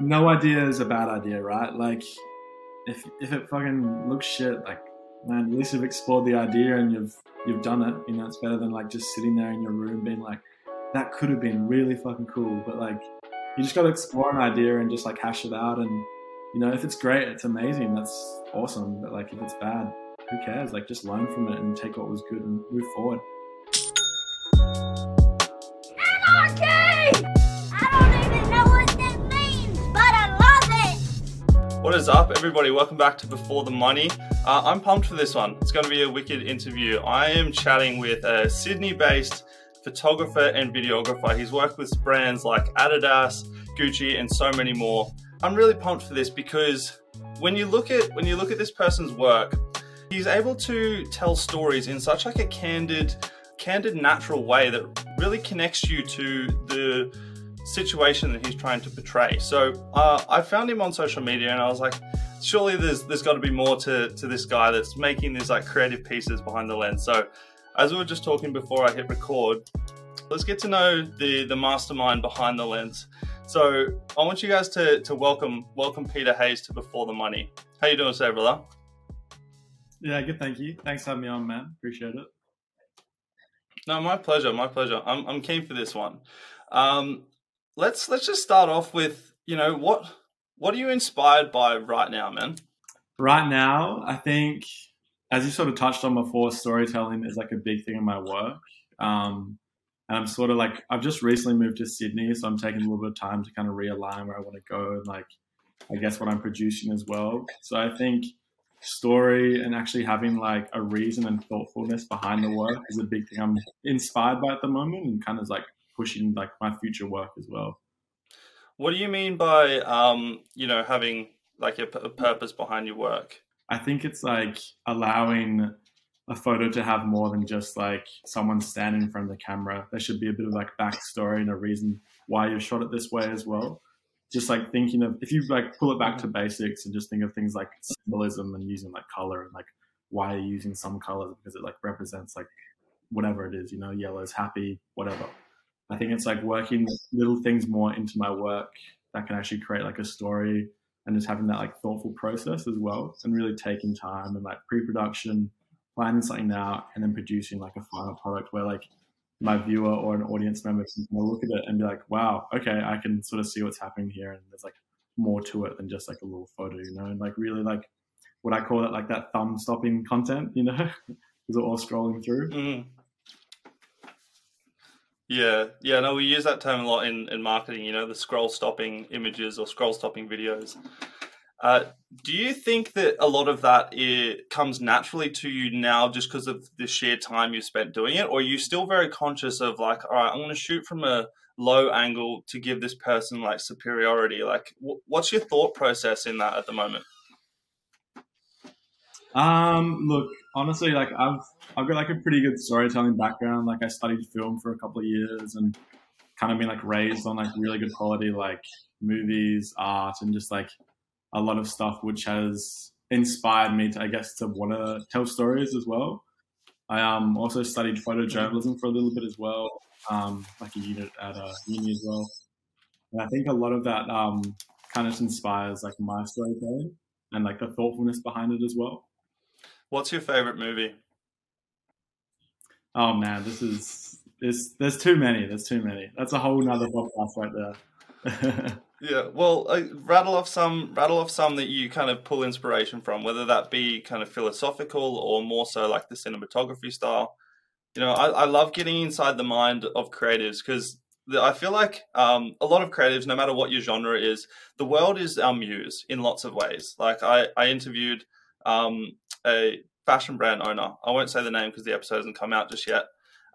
no idea is a bad idea, right? Like, if if it fucking looks shit, like, man, at least you've explored the idea and you've you've done it. You know, it's better than like just sitting there in your room being like, that could have been really fucking cool, but like, you just got to explore an idea and just like hash it out. And you know, if it's great, it's amazing. That's awesome. But like, if it's bad, who cares? Like, just learn from it and take what was good and move forward. Is up, everybody? Welcome back to Before the Money. Uh, I'm pumped for this one. It's going to be a wicked interview. I am chatting with a Sydney based photographer and videographer. He's worked with brands like Adidas, Gucci, and so many more. I'm really pumped for this because when you look at when you look at this person's work, he's able to tell stories in such like a candid, candid, natural way that really connects you to the situation that he's trying to portray. So uh, I found him on social media, and I was like, surely there's there's got to be more to to this guy that's making these like creative pieces behind the lens. So as we were just talking before I hit record, let's get to know the the mastermind behind the lens. So I want you guys to to welcome welcome Peter Hayes to Before the Money. How you doing today, brother? Yeah, good. Thank you. Thanks for having me on, man. Appreciate it. No, my pleasure. My pleasure. I'm I'm keen for this one. Um, let's let's just start off with you know what what are you inspired by right now, man? Right now, I think as you sort of touched on before, storytelling is like a big thing in my work. Um, and I'm sort of like I've just recently moved to Sydney, so I'm taking a little bit of time to kind of realign where I want to go and like I guess what I'm producing as well. So I think story and actually having like a reason and thoughtfulness behind the work is a big thing I'm inspired by at the moment and kind of like pushing like my future work as well. What do you mean by um, you know having like a, a purpose behind your work? I think it's like allowing a photo to have more than just like someone standing in front of the camera. There should be a bit of like backstory and a reason why you shot it this way as well. Just like thinking of if you like pull it back to basics and just think of things like symbolism and using like color and like why you're using some colors because it like represents like whatever it is, you know, yellow is happy, whatever. I think it's like working little things more into my work that can actually create like a story and just having that like thoughtful process as well and really taking time and like pre-production planning something out and then producing like a final product where like my viewer or an audience member can look at it and be like wow okay i can sort of see what's happening here and there's like more to it than just like a little photo you know and like really like what i call it like that thumb stopping content you know because we're all scrolling through mm. Yeah, yeah, no, we use that term a lot in, in marketing, you know, the scroll stopping images or scroll stopping videos. Uh, do you think that a lot of that it comes naturally to you now just because of the sheer time you spent doing it? Or are you still very conscious of like, all right, I'm going to shoot from a low angle to give this person like superiority? Like, what's your thought process in that at the moment? Um, look, honestly, like I've I've got like a pretty good storytelling background. Like I studied film for a couple of years and kind of been like raised on like really good quality like movies, art, and just like a lot of stuff which has inspired me to I guess to want to tell stories as well. I um also studied photojournalism for a little bit as well, um, like a unit at a uni as well. And I think a lot of that um, kind of inspires like my storytelling and like the thoughtfulness behind it as well. What's your favorite movie? Oh man, this is this. There's too many. There's too many. That's a whole nother podcast right there. yeah, well, uh, rattle off some, rattle off some that you kind of pull inspiration from, whether that be kind of philosophical or more so like the cinematography style. You know, I, I love getting inside the mind of creatives because I feel like um, a lot of creatives, no matter what your genre is, the world is our muse in lots of ways. Like I, I interviewed um, a fashion brand owner. I won't say the name because the episode hasn't come out just yet.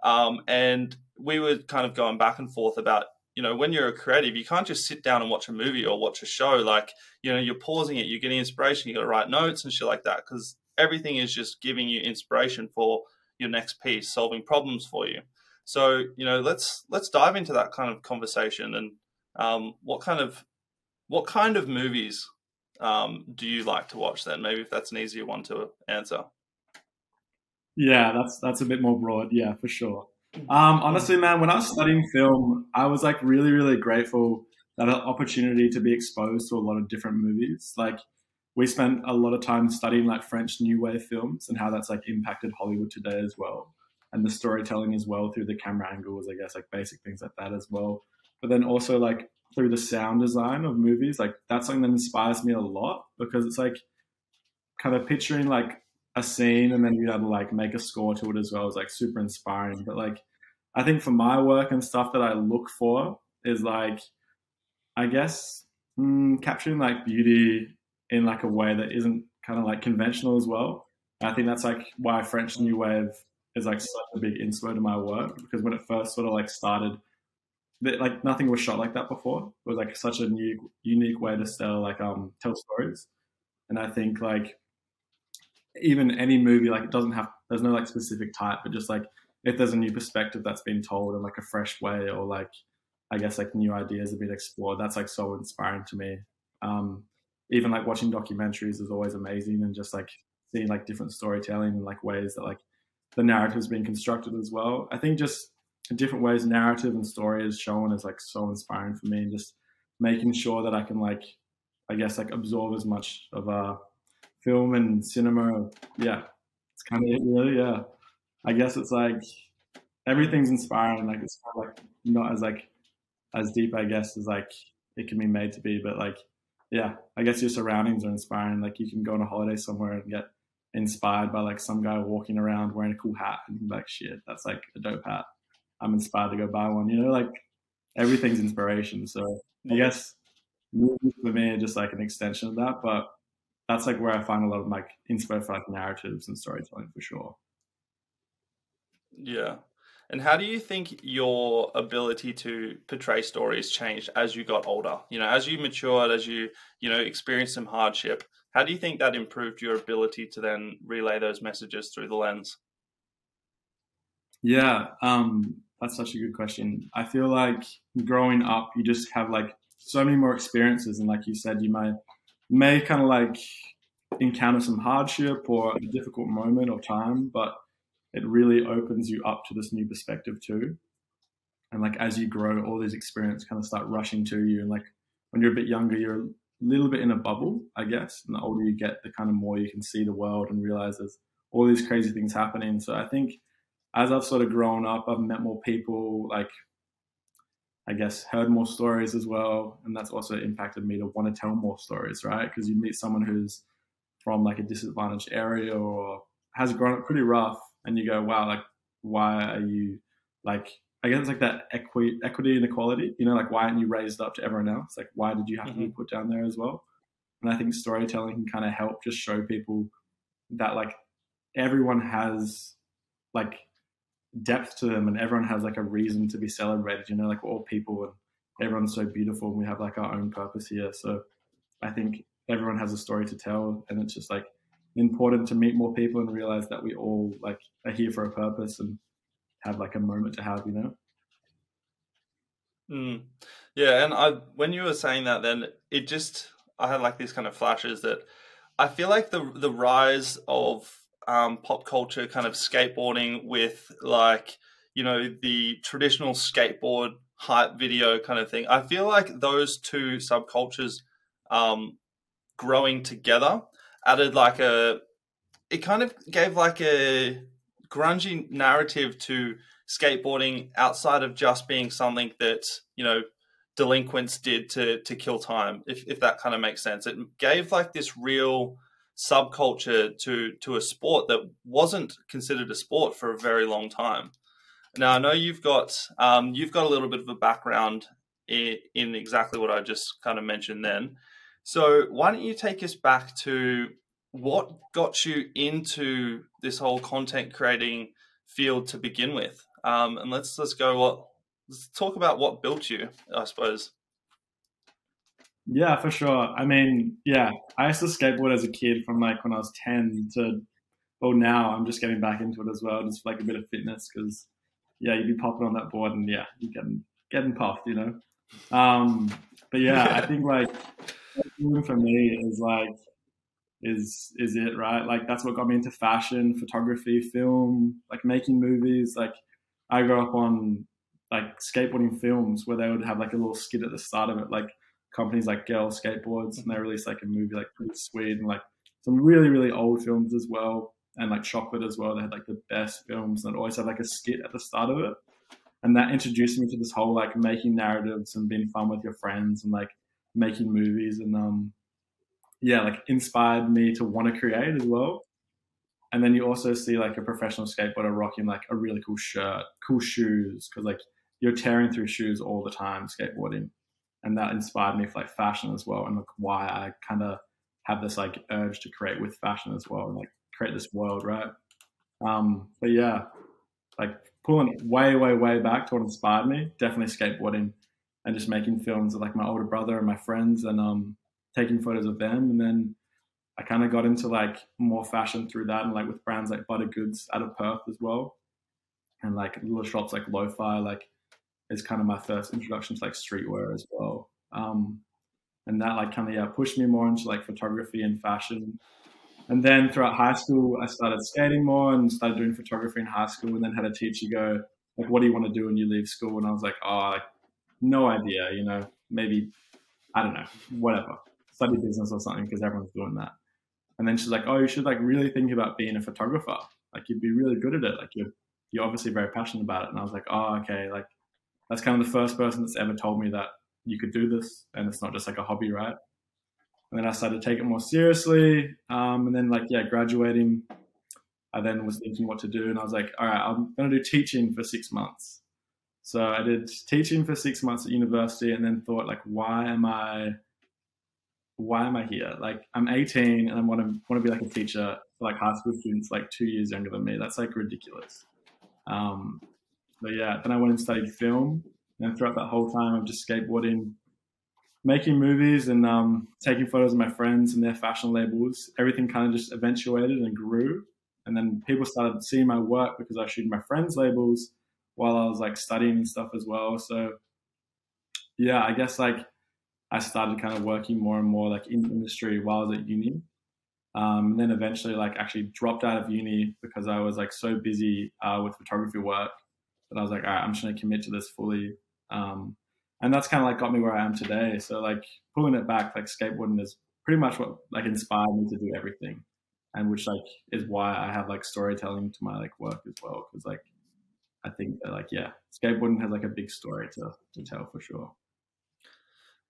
Um, and we were kind of going back and forth about, you know, when you're a creative, you can't just sit down and watch a movie or watch a show. Like, you know, you're pausing it, you're getting inspiration, you got to write notes and shit like that because everything is just giving you inspiration for your next piece, solving problems for you. So, you know, let's let's dive into that kind of conversation and um, what kind of what kind of movies um, do you like to watch then? Maybe if that's an easier one to answer. Yeah, that's that's a bit more broad. Yeah, for sure. Um, honestly, man, when I was studying film, I was like really, really grateful that opportunity to be exposed to a lot of different movies. Like we spent a lot of time studying like French New Wave films and how that's like impacted Hollywood today as well, and the storytelling as well through the camera angles, I guess, like basic things like that as well. But then also like through the sound design of movies, like that's something that inspires me a lot because it's like kind of picturing like a scene and then you have to like make a score to it as well is like super inspiring. But like I think for my work and stuff that I look for is like I guess mm, capturing like beauty in like a way that isn't kind of like conventional as well. I think that's like why French New Wave is like such a big influence to my work because when it first sort of like started, like nothing was shot like that before. It was like such a new, unique way to tell like um tell stories, and I think like even any movie like it doesn't have there's no like specific type, but just like if there's a new perspective that's been told in like a fresh way or like I guess like new ideas have been explored, that's like so inspiring to me. Um, even like watching documentaries is always amazing and just like seeing like different storytelling and like ways that like the narrative has been constructed as well. I think just different ways narrative and story is shown is like so inspiring for me and just making sure that I can like I guess like absorb as much of a film and cinema. Yeah, it's kind of it really. Yeah, I guess it's like everything's inspiring. Like it's kind of like not as like as deep, I guess, as like it can be made to be, but like yeah, I guess your surroundings are inspiring. Like you can go on a holiday somewhere and get inspired by like some guy walking around wearing a cool hat and like shit, that's like a dope hat. I'm inspired to go buy one. You know, like everything's inspiration. So I guess movies for me are just like an extension of that. But that's like where I find a lot of like inspiration for like narratives and storytelling for sure. Yeah. And how do you think your ability to portray stories changed as you got older? You know, as you matured, as you, you know, experienced some hardship, how do you think that improved your ability to then relay those messages through the lens? Yeah, um, that's such a good question. I feel like growing up, you just have like so many more experiences, and like you said, you may may kind of like encounter some hardship or a difficult moment or time, but it really opens you up to this new perspective too. And like as you grow, all these experiences kind of start rushing to you. And like when you're a bit younger, you're a little bit in a bubble, I guess. And the older you get, the kind of more you can see the world and realize there's all these crazy things happening. So I think as I've sort of grown up, I've met more people, like I guess heard more stories as well, and that's also impacted me to want to tell more stories, right? Because you meet someone who's from like a disadvantaged area or has grown up pretty rough, and you go, wow, like, why are you like, I guess it's like that equity, equity and equality, you know, like, why aren't you raised up to everyone else? Like, why did you have mm-hmm. to be mm-hmm. put down there as well? And I think storytelling can kind of help just show people that like everyone has like depth to them and everyone has like a reason to be celebrated, you know, like all people and everyone's so beautiful and we have like our own purpose here. So I think everyone has a story to tell and it's just like important to meet more people and realize that we all like are here for a purpose and have like a moment to have, you know. Mm. Yeah, and I when you were saying that, then it just I had like these kind of flashes that I feel like the the rise of um, pop culture kind of skateboarding with like you know the traditional skateboard hype video kind of thing. I feel like those two subcultures um, growing together added like a it kind of gave like a grungy narrative to skateboarding outside of just being something that you know delinquents did to to kill time if if that kind of makes sense it gave like this real subculture to to a sport that wasn't considered a sport for a very long time now i know you've got um, you've got a little bit of a background in, in exactly what i just kind of mentioned then so why don't you take us back to what got you into this whole content creating field to begin with? Um, and let's let's go what let's talk about what built you, I suppose. Yeah, for sure. I mean, yeah, I used to skateboard as a kid from like when I was ten to well now I'm just getting back into it as well, just like a bit of fitness because yeah, you'd be popping on that board and yeah, you're getting getting puffed, you know. Um, but yeah, I think like for me is like is is it right like that's what got me into fashion photography film like making movies like i grew up on like skateboarding films where they would have like a little skit at the start of it like companies like Girl Skateboards, and they released like a movie like pretty sweet and like some really really old films as well, and like Chocolate as well. They had like the best films, and always had like a skit at the start of it, and that introduced me to this whole like making narratives and being fun with your friends and like making movies and um yeah like inspired me to want to create as well. And then you also see like a professional skateboarder rocking like a really cool shirt cool shoes because like you're tearing through shoes all the time skateboarding and that inspired me for like fashion as well and like why i kind of have this like urge to create with fashion as well and like create this world right um but yeah like pulling way way way back to what inspired me definitely skateboarding and just making films with like my older brother and my friends and um taking photos of them and then I kind of got into like more fashion through that and like with brands like Butter Goods out of Perth as well. And like little shops like Lo-Fi, like is kind of my first introduction to like streetwear as well. Um, and that like kind of yeah pushed me more into like photography and fashion. And then throughout high school, I started skating more and started doing photography in high school. And then had a teacher go like, "What do you want to do when you leave school?" And I was like, "Oh, like, no idea. You know, maybe I don't know, whatever, study business or something because everyone's doing that." And then she's like, "Oh, you should like really think about being a photographer. Like you'd be really good at it. Like you're you're obviously very passionate about it." And I was like, "Oh, okay. Like that's kind of the first person that's ever told me that you could do this, and it's not just like a hobby, right?" And then I started to take it more seriously. Um, and then like yeah, graduating, I then was thinking what to do, and I was like, "All right, I'm gonna do teaching for six months." So I did teaching for six months at university, and then thought like, "Why am I?" why am I here? Like I'm 18 and I want to want to be like a teacher for like high school students like two years younger than me. That's like ridiculous. Um, but yeah, then I went and studied film, and throughout that whole time, I'm just skateboarding, making movies, and um, taking photos of my friends and their fashion labels. Everything kind of just eventuated and grew, and then people started seeing my work because I was shooting my friends' labels while I was like studying and stuff as well. So yeah, I guess like I started kind of working more and more like in industry while I was at uni. Um, and then eventually like actually dropped out of uni because I was like so busy uh, with photography work that I was like, all right, I'm just gonna commit to this fully. Um, and that's kind of like got me where I am today. So like pulling it back, like skateboarding is pretty much what like inspired me to do everything, and which like is why I have like storytelling to my like work as well. Because like I think that like yeah, skateboarding has like a big story to to tell for sure.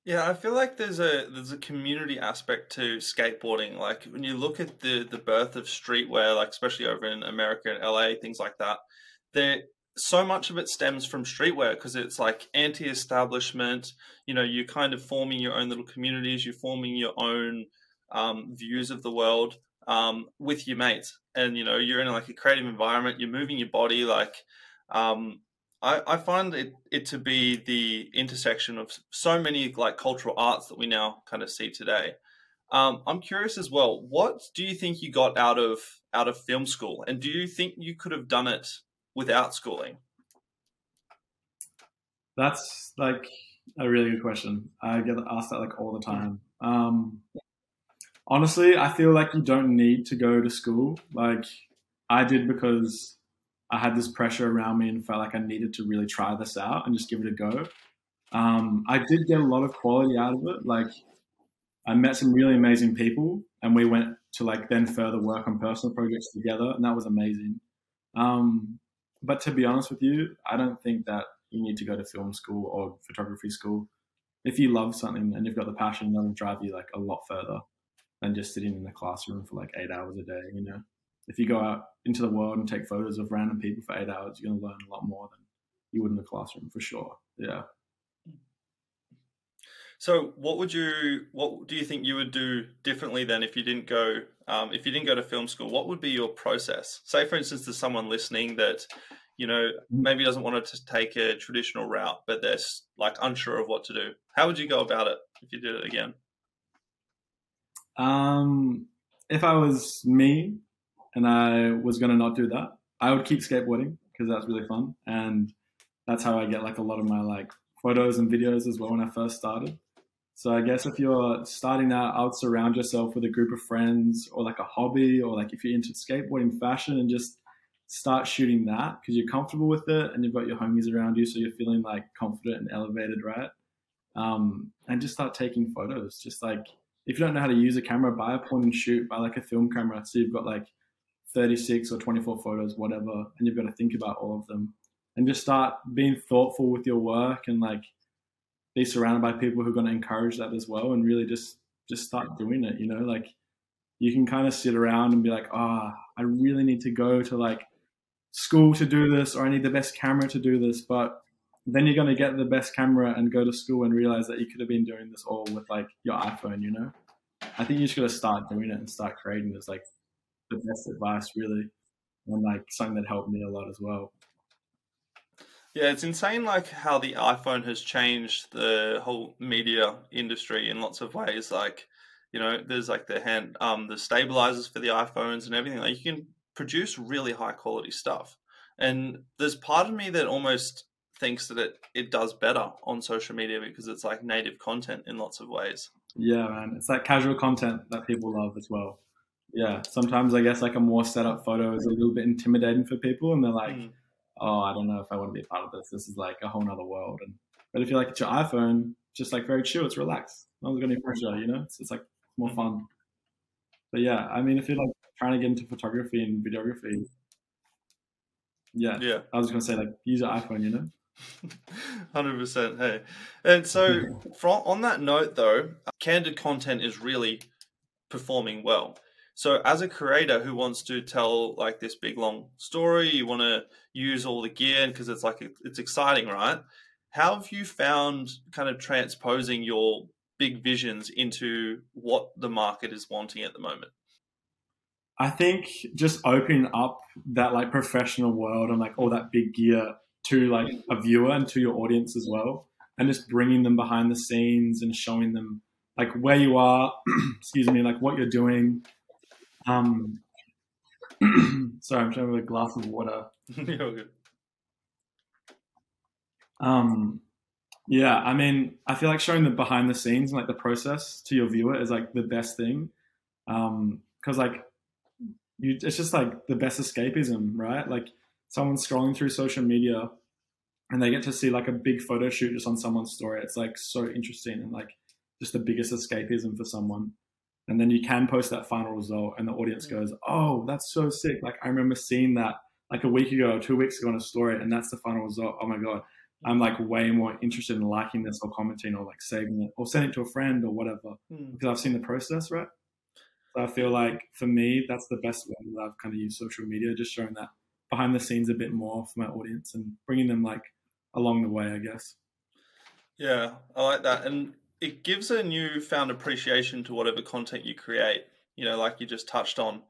Yeah, I feel like there's a there's a community aspect to skateboarding. Like when you look at the the birth of streetwear, like especially over in America and LA, things like that, there so much of it stems from streetwear because it's like anti-establishment. You know, you're kind of forming your own little communities. You're forming your own um, views of the world um, with your mates, and you know, you're in like a creative environment. You're moving your body like. Um, I, I find it, it to be the intersection of so many like cultural arts that we now kind of see today. Um, I'm curious as well. What do you think you got out of out of film school, and do you think you could have done it without schooling? That's like a really good question. I get asked that like all the time. Um, honestly, I feel like you don't need to go to school. Like I did because I had this pressure around me and felt like I needed to really try this out and just give it a go. Um, I did get a lot of quality out of it. Like I met some really amazing people and we went to like then further work on personal projects together and that was amazing. Um, but to be honest with you, I don't think that you need to go to film school or photography school. If you love something and you've got the passion, that'll drive you like a lot further than just sitting in the classroom for like eight hours a day, you know? if you go out into the world and take photos of random people for eight hours, you're going to learn a lot more than you would in the classroom for sure. Yeah. So, what would you, what do you think you would do differently then if you didn't go, um, if you didn't go to film school? What would be your process? Say, for instance, there's someone listening that, you know, mm-hmm. maybe doesn't want to take a traditional route, but they're like unsure of what to do. How would you go about it if you did it again? Um, if I was me, and I was going to not do that. I would keep skateboarding because that's really fun. And that's how I get like a lot of my like photos and videos as well when I first started. So I guess if you're starting out, I would surround yourself with a group of friends or like a hobby or like if you're into skateboarding fashion and just start shooting that because you're comfortable with it and you've got your homies around you. So you're feeling like confident and elevated, right? um, and just start taking photos. Just like if you don't know how to use a camera, buy a point and shoot, buy like a film camera. So you've got like 36 or 24 photos, whatever, and you've got to think about all of them. And just start being thoughtful with your work and like be surrounded by people who are going to encourage that as well and really just just start doing it you know like you can kind of sit around and be like ah oh, i really need to go to like school to do this or i need the best camera to do this but then you're going to get the best camera and go to school and realize that you could have been doing this all with like your iphone you know? I think you just got to start doing it and start creating this like the best advice really and like something that helped me a lot as well yeah, it's insane like how the iPhone has changed the whole media industry in lots of ways. Like, you know, there's like the hand um the stabilizers for the iPhones and everything. Like you can produce really high quality stuff. And there's part of me that almost thinks that it, it does better on social media because it's like native content in lots of ways. Yeah, man. It's like casual content that people love as well. Yeah. Sometimes I guess like a more set up photo is a little bit intimidating for people and they're like, mm oh, I don't know if I want to be a part of this. This is like a whole nother world. And but if you like it's your iPhone, just like very chill, it's relaxed. No one's got any pressure, you know. It's, it's like more fun. But yeah, I mean, if you're like trying to get into photography and videography, yeah, yeah, I was gonna say like use your iPhone, you know. Hundred percent. Hey, and so from on that note, though, candid content is really performing well. So as a creator who wants to tell like this big long story, you want to use all the gear because it's like it's exciting, right? How have you found kind of transposing your big visions into what the market is wanting at the moment? I think just opening up that like professional world and like all that big gear to like a viewer and to your audience as well, and just bringing them behind the scenes and showing them like where you are, excuse me, like what you're doing, um, sorry, I'm trying with a glass of water. You're good. Um, yeah, I mean, I feel like showing the behind the scenes, like the process to your viewer, is like the best thing. Um, because like you, it's just like the best escapism, right? Like someone's scrolling through social media and they get to see like a big photo shoot just on someone's story. It's like so interesting and like just the biggest escapism for someone and then you can post that final result and the audience goes oh that's so sick. Like i remember seeing that like a week ago or two weeks ago on a story and that's the final result. Oh my god. I'm like way more interested in liking this or commenting or like saving it or sending it to a friend or whatever mm. because i've seen the process right? So i feel like for me that's the best way that i've kind of used social media just showing that behind the scenes a bit more for my audience and bringing them like along the way i guess. Yeah i like that. And it gives a newfound appreciation to whatever content you create. You know, like you just touched on,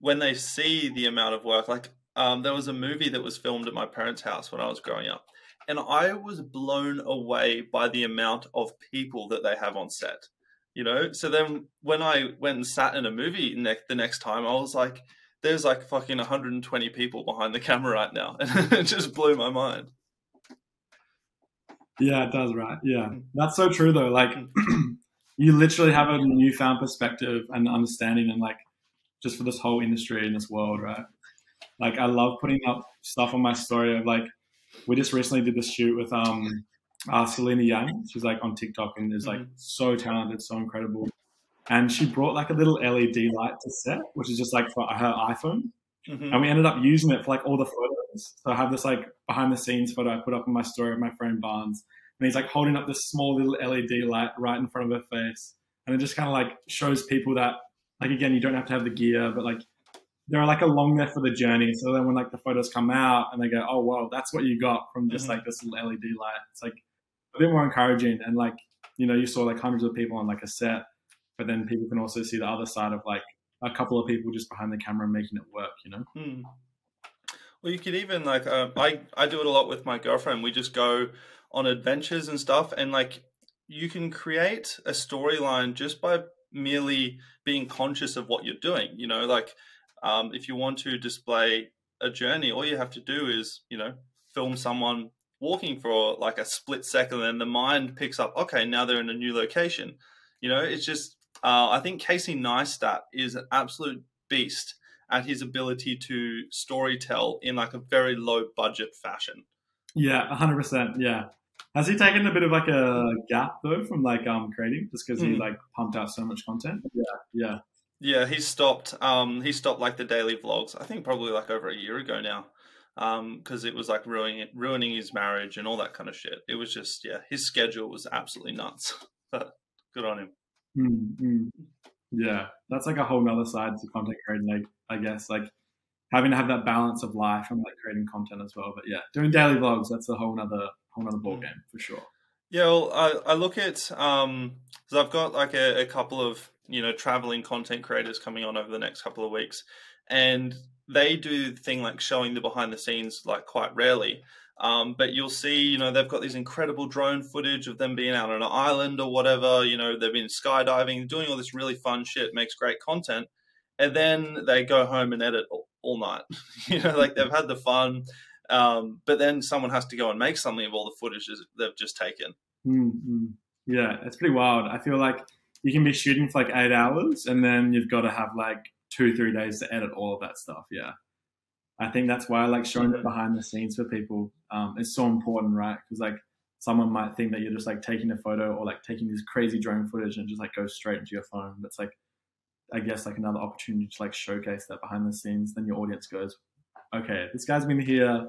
when they see the amount of work. Like um, there was a movie that was filmed at my parents' house when I was growing up, and I was blown away by the amount of people that they have on set. You know, so then when I went and sat in a movie ne- the next time, I was like, "There's like fucking 120 people behind the camera right now," and it just blew my mind. Yeah, it does, right? Yeah. Mm. That's so true though. Like you literally have a newfound perspective and understanding and like just for this whole industry in this world, right? Like I love putting up stuff on my story of like we just recently did this shoot with um uh, Selena Yang. She's like on TikTok and is like mm-hmm. so talented, so incredible. And she brought like a little LED light to set, which is just like for her iPhone. Mm-hmm. And we ended up using it for like all the photos. So I have this like behind the scenes photo I put up on my story of my friend Barnes. And he's like holding up this small little LED light right in front of her face. And it just kind of like shows people that, like, again, you don't have to have the gear, but like they're like along there for the journey. So then when like the photos come out and they go, oh, wow, that's what you got from just mm-hmm. like this little LED light. It's like a bit more encouraging. And like, you know, you saw like hundreds of people on like a set, but then people can also see the other side of like a couple of people just behind the camera making it work, you know? Hmm. Well, you could even like uh, I I do it a lot with my girlfriend. We just go on adventures and stuff, and like you can create a storyline just by merely being conscious of what you're doing. You know, like um, if you want to display a journey, all you have to do is you know film someone walking for like a split second, and the mind picks up. Okay, now they're in a new location. You know, it's just uh, I think Casey Neistat is an absolute beast at his ability to storytell in like a very low budget fashion. Yeah, hundred percent. Yeah, Has he taken a bit of like a gap though from like um creating just because mm. he like pumped out so much content? Yeah, yeah, yeah. He stopped. Um, he stopped like the daily vlogs. I think probably like over a year ago now. Um, because it was like ruining ruining his marriage and all that kind of shit. It was just yeah, his schedule was absolutely nuts. but good on him. Mm-hmm. Yeah, that's like a whole nother side to content creating. Like I guess like having to have that balance of life and like creating content as well. But yeah, doing daily vlogs that's a whole nother whole nother ball mm. game for sure. Yeah, well, I, I look at um, because I've got like a, a couple of you know traveling content creators coming on over the next couple of weeks, and they do the thing like showing the behind the scenes like quite rarely. Um, but you'll see, you know, they've got these incredible drone footage of them being out on an island or whatever. You know, they've been skydiving, doing all this really fun shit, makes great content, and then they go home and edit all, all night. you know, like they've had the fun, um, but then someone has to go and make something of all the footage they've just taken. Mm-hmm. Yeah, it's pretty wild. I feel like you can be shooting for like eight hours, and then you've got to have like two, three days to edit all of that stuff. Yeah. I think that's why I like showing it behind the scenes for people. Um, it's so important, right? Because like someone might think that you're just like taking a photo or like taking this crazy drone footage and just like goes straight into your phone. That's like, I guess like another opportunity to like showcase that behind the scenes. Then your audience goes, okay, this guy's been here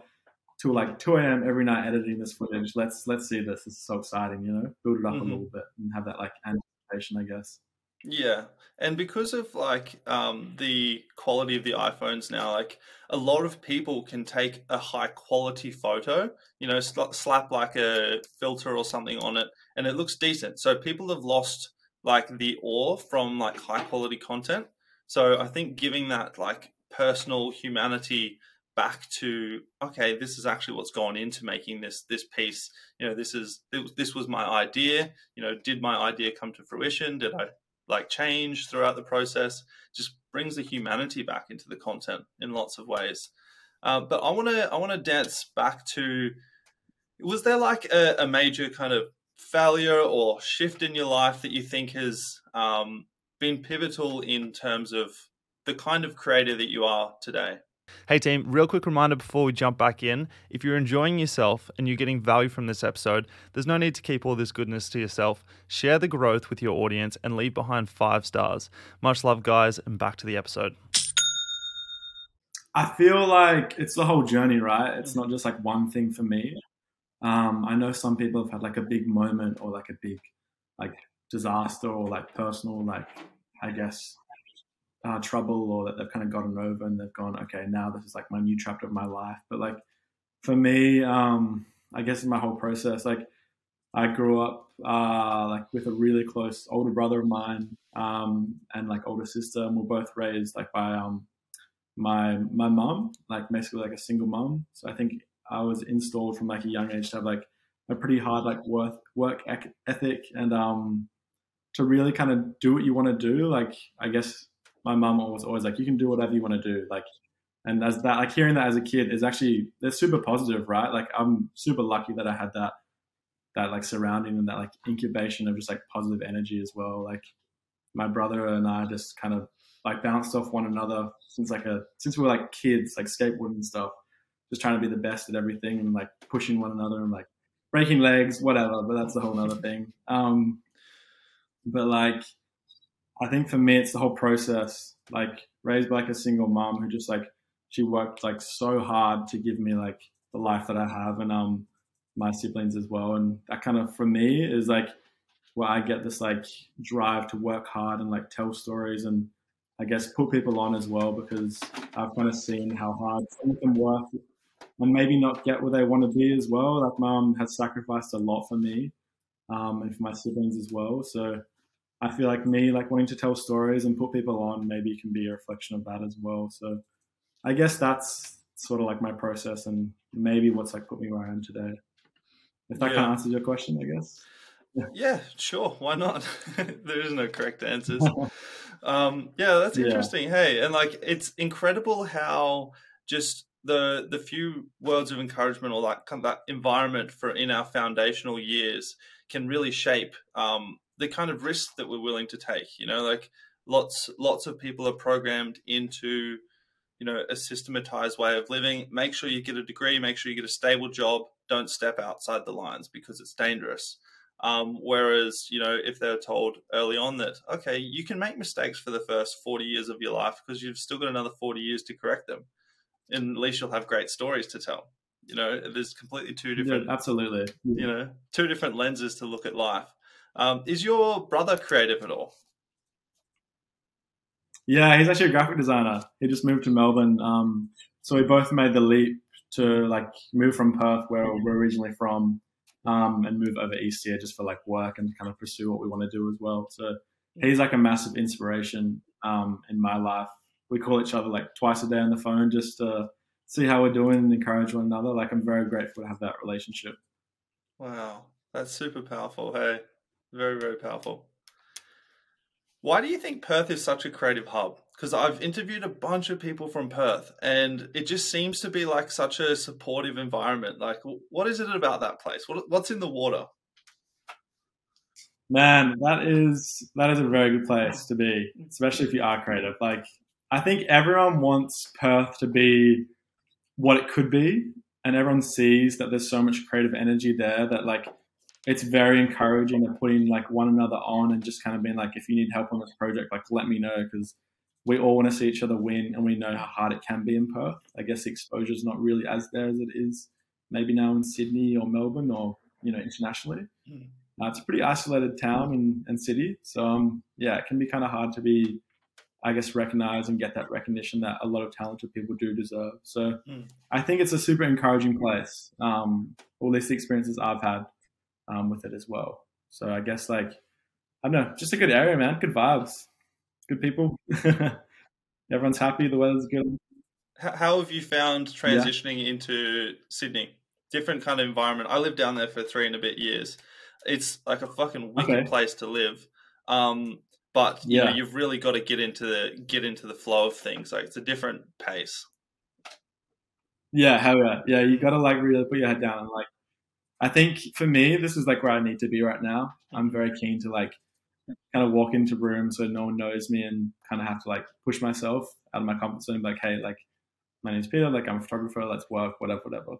till like 2 a.m. every night editing this footage. Let's let's see this. This is so exciting, you know. Build it up mm-hmm. a little bit and have that like anticipation, I guess. Yeah, and because of like um, the quality of the iPhones now, like a lot of people can take a high quality photo, you know, sl- slap like a filter or something on it, and it looks decent. So people have lost like the awe from like high quality content. So I think giving that like personal humanity back to okay this is actually what's gone into making this this piece. You know this is this was my idea. You know did my idea come to fruition? Did i like change throughout the process? Just brings the humanity back into the content in lots of ways. Uh, but i want to i want to dance back to was there like a, a, major kind of failure or shift in your life that you think has um, been pivotal in terms of the kind of creator that you are today Hey, team, real quick reminder before we jump back in. If you're enjoying yourself and you're getting value from this episode, there's no need to keep all this goodness to yourself. Share the growth with your audience and leave behind five stars. Much love, guys, and back to the episode. I feel like it's the whole journey, right? It's not just like one thing for me. Um, I know some people have had like a big moment or like a big like disaster or like personal like I guess uh, trouble or that they've kind of gotten over and they've gone, okay, now this is like my new chapter of my life. But like for me, um, I guess in my whole process, like I grew up uh, like with a really close older brother of mine um, and like older sister, and we're both raised like by um, my my mom, like basically like a single mom. So I think I was installed from like a young age to have like a pretty hard like work work ethic and um, to really kind of do what you want to do. Like I guess my mum was always like, you can do whatever you want to do. Like, and as that, like hearing that as a kid is actually, they're super positive, right? Like I'm super lucky that I had that, that like surrounding and that like incubation of just like positive energy as well. Like my brother and I just kind of like bounced off one another since like a, since we were like kids, like skateboarding and stuff, just trying to be the best at everything and like pushing one another and like breaking legs, whatever, but that's a whole other thing. Um, but like, I think for me, it's the whole process. Like raised by like a single mom who just like she worked like so hard to give me like the life that I have, and um my siblings as well. And that kind of for me is like where I get this like drive to work hard and like tell stories and I guess put people on as well because I've kind of seen how hard some of them work and maybe not get where they want to be as well. Like mom has sacrificed a lot for me um, and for my siblings as well. So I feel like me, like wanting to tell stories and put people on, maybe can be a reflection of that as well. So I guess that's sort of like my process and maybe what's like put me where I am today. If that yeah. kind of answers your question, I guess. Yeah, yeah sure. Why not? there is no correct answers. um, yeah, that's interesting. Yeah. Hey, and like it's incredible how just the the few words of encouragement or like kind of that environment for in our foundational years can really shape um, the kind of risk that we're willing to take. You know, like lots lots of people are programmed into you know a systematized way of living. Make sure you get a degree. Make sure you get a stable job. don't step outside the lines because it's dangerous. Um, whereas, you know, if they're told early on that, okay, you can make mistakes for the first 40 years of your life because you've still got another 40 years to correct them. And at least you'll have great stories to tell. You know, there's completely two different, yeah, absolutely, you know, two different lenses to look at life. Um, is your brother creative at all? Yeah, he's actually a graphic designer. He just moved to Melbourne. Um, so we both made the leap to like move from Perth, where we're originally from, um, and move over east here just for like work and kind of pursue what we want to do as well. So he's like a massive inspiration um, in my life. We call each other like twice a day on the phone just to see how we're doing and encourage one another. Like I'm very grateful to have that relationship. Wow, that's super powerful. Hey, very very powerful. Why do you think Perth is such a creative hub? Because I've interviewed a bunch of people from Perth, and it just seems to be like such a supportive environment. Like, what is it about that place? What, what's in the water? Man, that is that is a very good place to be, especially if you are creative. Like, I think everyone wants Perth to be what it could be, and everyone sees that there's so much creative energy there that like it's very encouraging of putting like one another on and just kind of being like, if you need help on this project, like let me know because we all want to see each other win and we know how hard it can be in Perth. I guess the exposure is not really as there as it is maybe now in Sydney or Melbourne or you know internationally. Mm. Uh, it's a pretty isolated town and, and city, so um, yeah, it can be kind of hard to be, I guess, recognize and get that recognition that a lot of talented people do deserve. So mm. I think it's a super encouraging place. Um, all these experiences I've had um, with it as well. So I guess like I don't know, just a good area, man. Good vibes, good people. Everyone's happy. The weather's good. How have you found transitioning yeah. into Sydney? Different kind of environment. I lived down there for three and a bit years. It's like a fucking wicked okay. place to live. Um, but you yeah. know, you've really got to get into the get into the flow of things. Like it's a different pace. Yeah, hell yeah, yeah. You got to like really put your head down like I think for me, this is like where I need to be right now. I'm very keen to like kind of walk into rooms so no one knows me and kind of have to like push myself out of my comfort zone. Like, hey, like my name's Peter. Like I'm a photographer. Let's work. Whatever, whatever.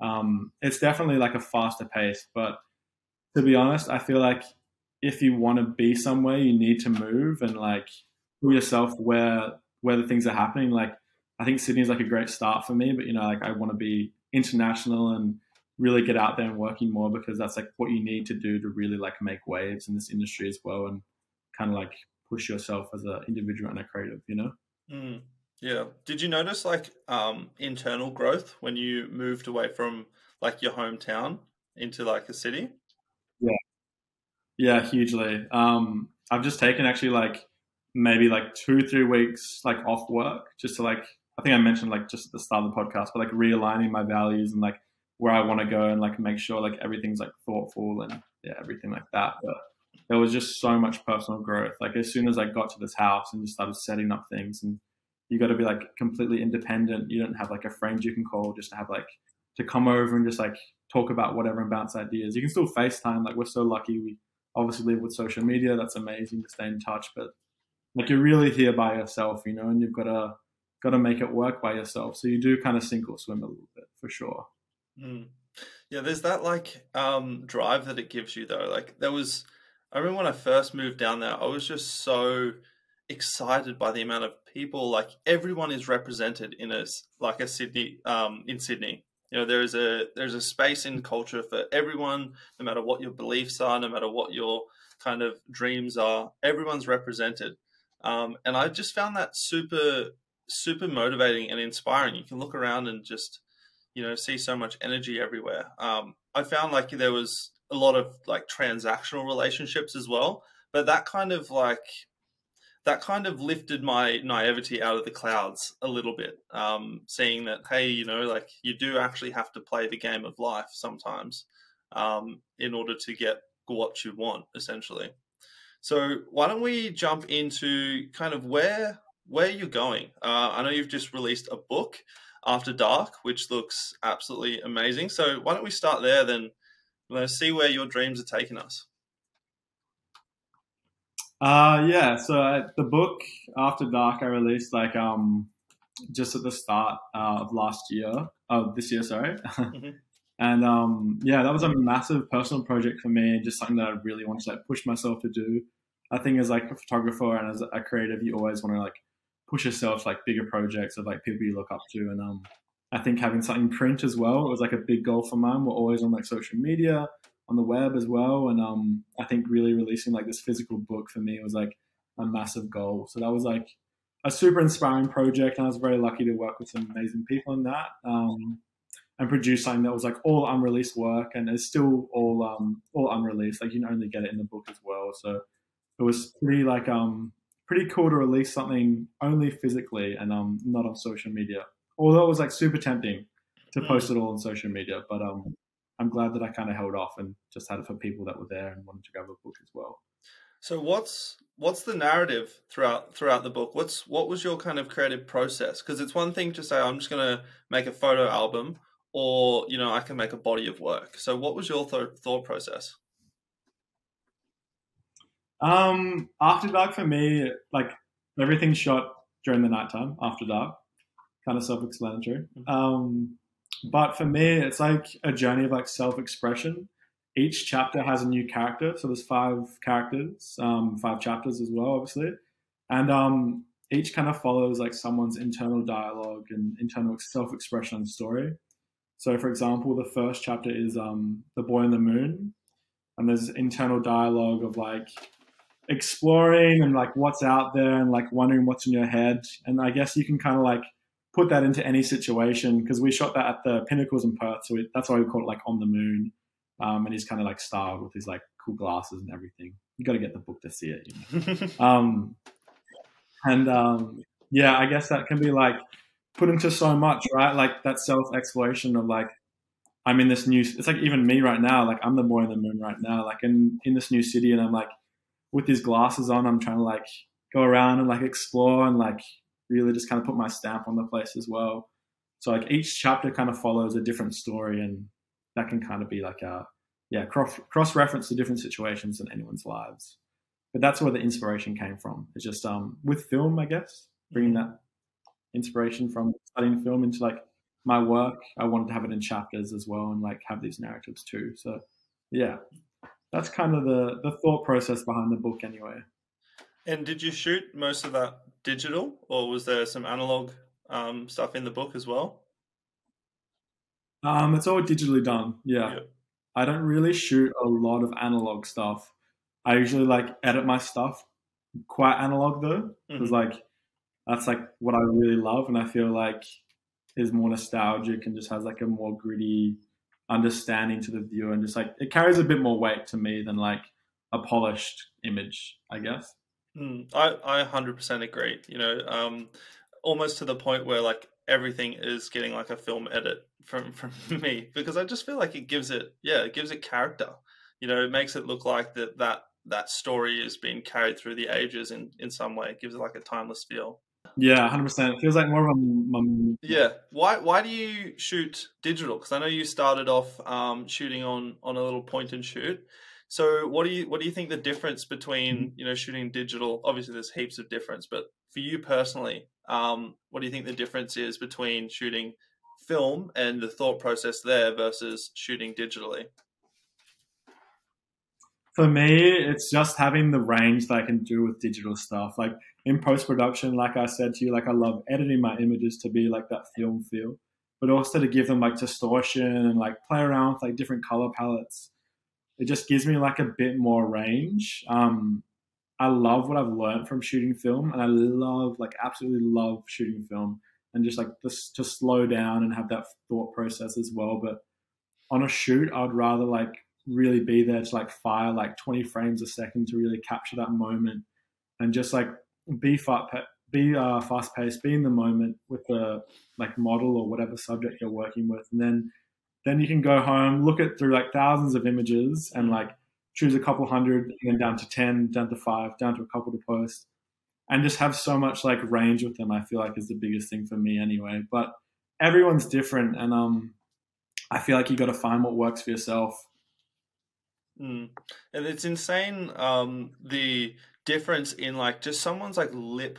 Um, it's definitely like a faster pace, but to be honest, I feel like if you want to be somewhere, you need to move and like pull yourself where where the things are happening. Like I think Sydney is like a great start for me, but you know, like I want to be international and really get out there and working more because that's like what you need to do to really like make waves in this industry as well and kind of like push yourself as an individual and a creative, you know? Mm, yeah. Did you notice like um, internal growth when you moved away from like your hometown into like a city? Yeah. Hugely. Um, I've just taken actually like maybe like two, three weeks like off work just to like, I think I mentioned like just at the start of the podcast, but like realigning my values and like where I want to go and like make sure like everything's like thoughtful and yeah, everything like that. But there was just so much personal growth. Like as soon as I got to this house and just started setting up things and you got to be like completely independent. You don't have like a friend you can call just to have like to come over and just like talk about whatever and bounce ideas. You can still FaceTime. Like we're so lucky. We obviously live with social media. That's amazing to stay in touch. But like you're really here by yourself, you know, and you've got to got to make it work by yourself. So you do kind of sink or swim a little bit for sure. Mm. Yeah, there's that like um, drive that it gives you though. Like there was, I remember when I first moved down there, I was just so excited by the amount of people. Like everyone is represented in a like a Sydney um, in Sydney. You know, there is a there's a space in culture for everyone, no matter what your beliefs are, no matter what your kind of dreams are. Everyone's represented, um, and I just found that super super motivating and inspiring. You can look around and just you know see so much energy everywhere um, i found like there was a lot of like transactional relationships as well but that kind of like that kind of lifted my naivety out of the clouds a little bit um, seeing that hey you know like you do actually have to play the game of life sometimes um, in order to get what you want essentially so why don't we jump into kind of where where you're going uh, i know you've just released a book after Dark, which looks absolutely amazing. So why don't we start there then? Let's see where your dreams are taking us. Uh, yeah. So uh, the book After Dark I released like um just at the start uh, of last year, of this year, sorry. Mm-hmm. And um, yeah, that was a massive personal project for me, and just something that I really wanted to like push myself to do. I think as like a photographer and as a creative, you always want to like push yourself like bigger projects of like people you look up to. And um, I think having something print as well it was like a big goal for mine. We're always on like social media, on the web as well. And um, I think really releasing like this physical book for me was like a massive goal. So that was like a super inspiring project, and I was very lucky to work with some amazing people in that. Um, and produce something that was like all unreleased work, and it's still all um, all unreleased. Like you can only get it in the book as well. So it was pretty like um pretty cool to release something only physically and um not on social media. Although it was like super tempting to post mm. it all on social media, but um I'm glad that I kind of held off and just had it for people that were there and wanted to grab a book as well. So what's what's the narrative throughout throughout the book? What's what was your kind of creative process? Because it's one thing to say I'm just going to make a photo album, or you know I can make a body of work. So what was your th- thought process? Um, after dark for me, like everything's shot during the nighttime after dark, kind of self-explanatory. Mm-hmm. Um, but for me, it's like a journey of like self-expression. Each chapter has a new character, so there's five characters, um, five chapters as well, obviously, and um, each kind of follows like someone's internal dialogue and internal self-expression and story. So, for example, the first chapter is um, the boy in the moon, and there's internal dialogue of like exploring and like what's out there and like wondering what's in your head. And I guess you can kind of like put that into any situation because we shot that at the Pinnacles in Perth, so we, that's why we call it like on the moon. Um, and he's kind of like styled with his like cool glasses and everything. You got to get the book to see it. You know? um, and um, yeah, I guess that can be like put into so much, right? Like that self exploration of like I'm in this new. It's like even me right now. Like I'm the boy in the moon right now. Like in in this new city, and I'm like with these glasses on, I'm trying to like go around and like explore and like really just kind of put my stamp on the place as well. So like each chapter kind of follows a different story, and that can kind of be like a yeah cross cross reference to different situations in anyone's lives. But that's where the inspiration came from. It's just um with film, I guess, bringing that inspiration from studying film into like my work. I wanted to have it in chapters as well, and like have these narratives too. So yeah, that's kind of the the thought process behind the book anyway. And did you shoot most of that digital, or was there some analog um, stuff in the book as well? Um, it's all digitally done. Yeah. yeah. I don't really shoot a lot of analog stuff. I usually like edit my stuff quite analog though, because mm-hmm. like that's like what I really love, and I feel like is more nostalgic and just has like a more gritty understanding to the viewer and just like it carries a bit more weight to me than like a polished image, I guess. Mm, I I hundred percent agree. You know, um, almost to the point where like everything is getting like a film edit from from me because I just feel like it gives it yeah it gives it character. You know, it makes it look like that that that story is being carried through the ages in in some way. It gives it like a timeless feel. Yeah, hundred percent. It feels like more of a. yeah. Why Why do you shoot digital? Because I know you started off um, shooting on on a little point and shoot. So what do you what do you think the difference between mm-hmm. you know shooting digital? Obviously, there's heaps of difference, but for you personally, um, what do you think the difference is between shooting film and the thought process there versus shooting digitally? For me, it's just having the range that I can do with digital stuff. Like in post production, like I said to you, like I love editing my images to be like that film feel, but also to give them like distortion and like play around with like different color palettes. It just gives me like a bit more range. Um, I love what I've learned from shooting film, and I love like absolutely love shooting film and just like just to slow down and have that thought process as well. But on a shoot, I'd rather like really be there to like fire like 20 frames a second to really capture that moment and just like be fast, be uh, fast paced, be in the moment with the like model or whatever subject you're working with, and then then you can go home, look at through like thousands of images, and like choose a couple hundred, and then down to ten, down to five, down to a couple to post, and just have so much like range with them. I feel like is the biggest thing for me anyway. But everyone's different, and um, I feel like you got to find what works for yourself. Mm. And it's insane um, the difference in like just someone's like lip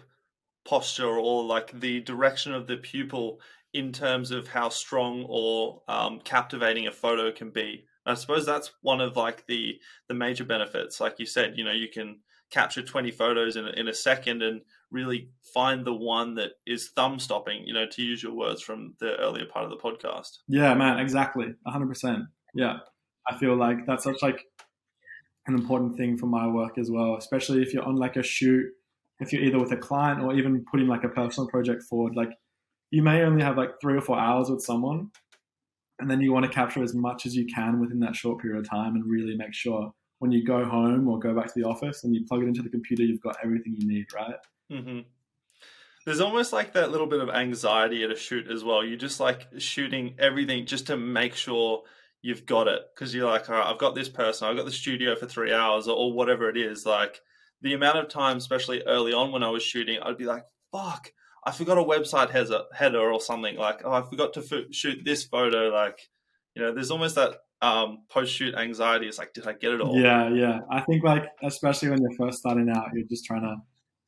posture or like the direction of the pupil in terms of how strong or um, captivating a photo can be. I suppose that's one of like the the major benefits. Like you said, you know, you can capture 20 photos in in a second and really find the one that is thumb stopping, you know, to use your words from the earlier part of the podcast. Yeah, man, exactly. 100%. Yeah. I feel like that's such like an important thing for my work as well, especially if you're on like a shoot, if you're either with a client or even putting like a personal project forward, like you may only have like three or four hours with someone and then you want to capture as much as you can within that short period of time and really make sure when you go home or go back to the office and you plug it into the computer, you've got everything you need, right? Mm-hmm. There's almost like that little bit of anxiety at a shoot as well. You're just like shooting everything just to make sure you've got it because you're like, all right, I've got this person, I've got the studio for three hours or, or whatever it is. Like the amount of time, especially early on when I was shooting, I'd be like, fuck, I forgot a website has a header or something. Like, oh, I forgot to f- shoot this photo. Like, you know, there's almost that um, post shoot anxiety. It's like, did I get it all? Yeah, yeah. I think like, especially when you're first starting out, you're just trying to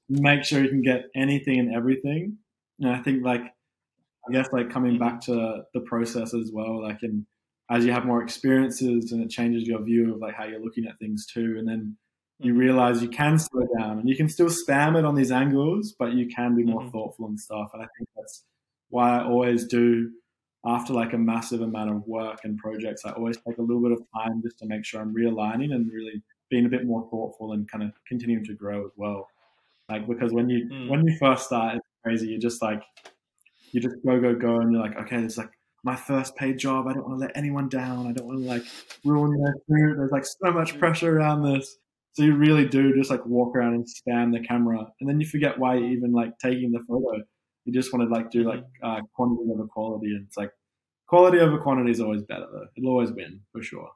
make sure you can get anything and everything. And I think like, I guess like coming back to the process as well, like, and as you have more experiences and it changes your view of like how you're looking at things too. And then you realize you can slow down and you can still spam it on these angles, but you can be more mm-hmm. thoughtful and stuff. And I think that's why I always do after like a massive amount of work and projects, I always take a little bit of time just to make sure I'm realigning and really being a bit more thoughtful and kind of continuing to grow as well. Like because when you mm. when you first start, it's crazy. You're just like you just go go go, and you're like, okay, it's like my first paid job. I don't want to let anyone down. I don't want to like ruin their food. There's like so much pressure around this. So you really do just like walk around and spam the camera, and then you forget why you're even like taking the photo. You just want to like do like uh, quantity over quality, and it's like quality over quantity is always better though. It'll always win for sure.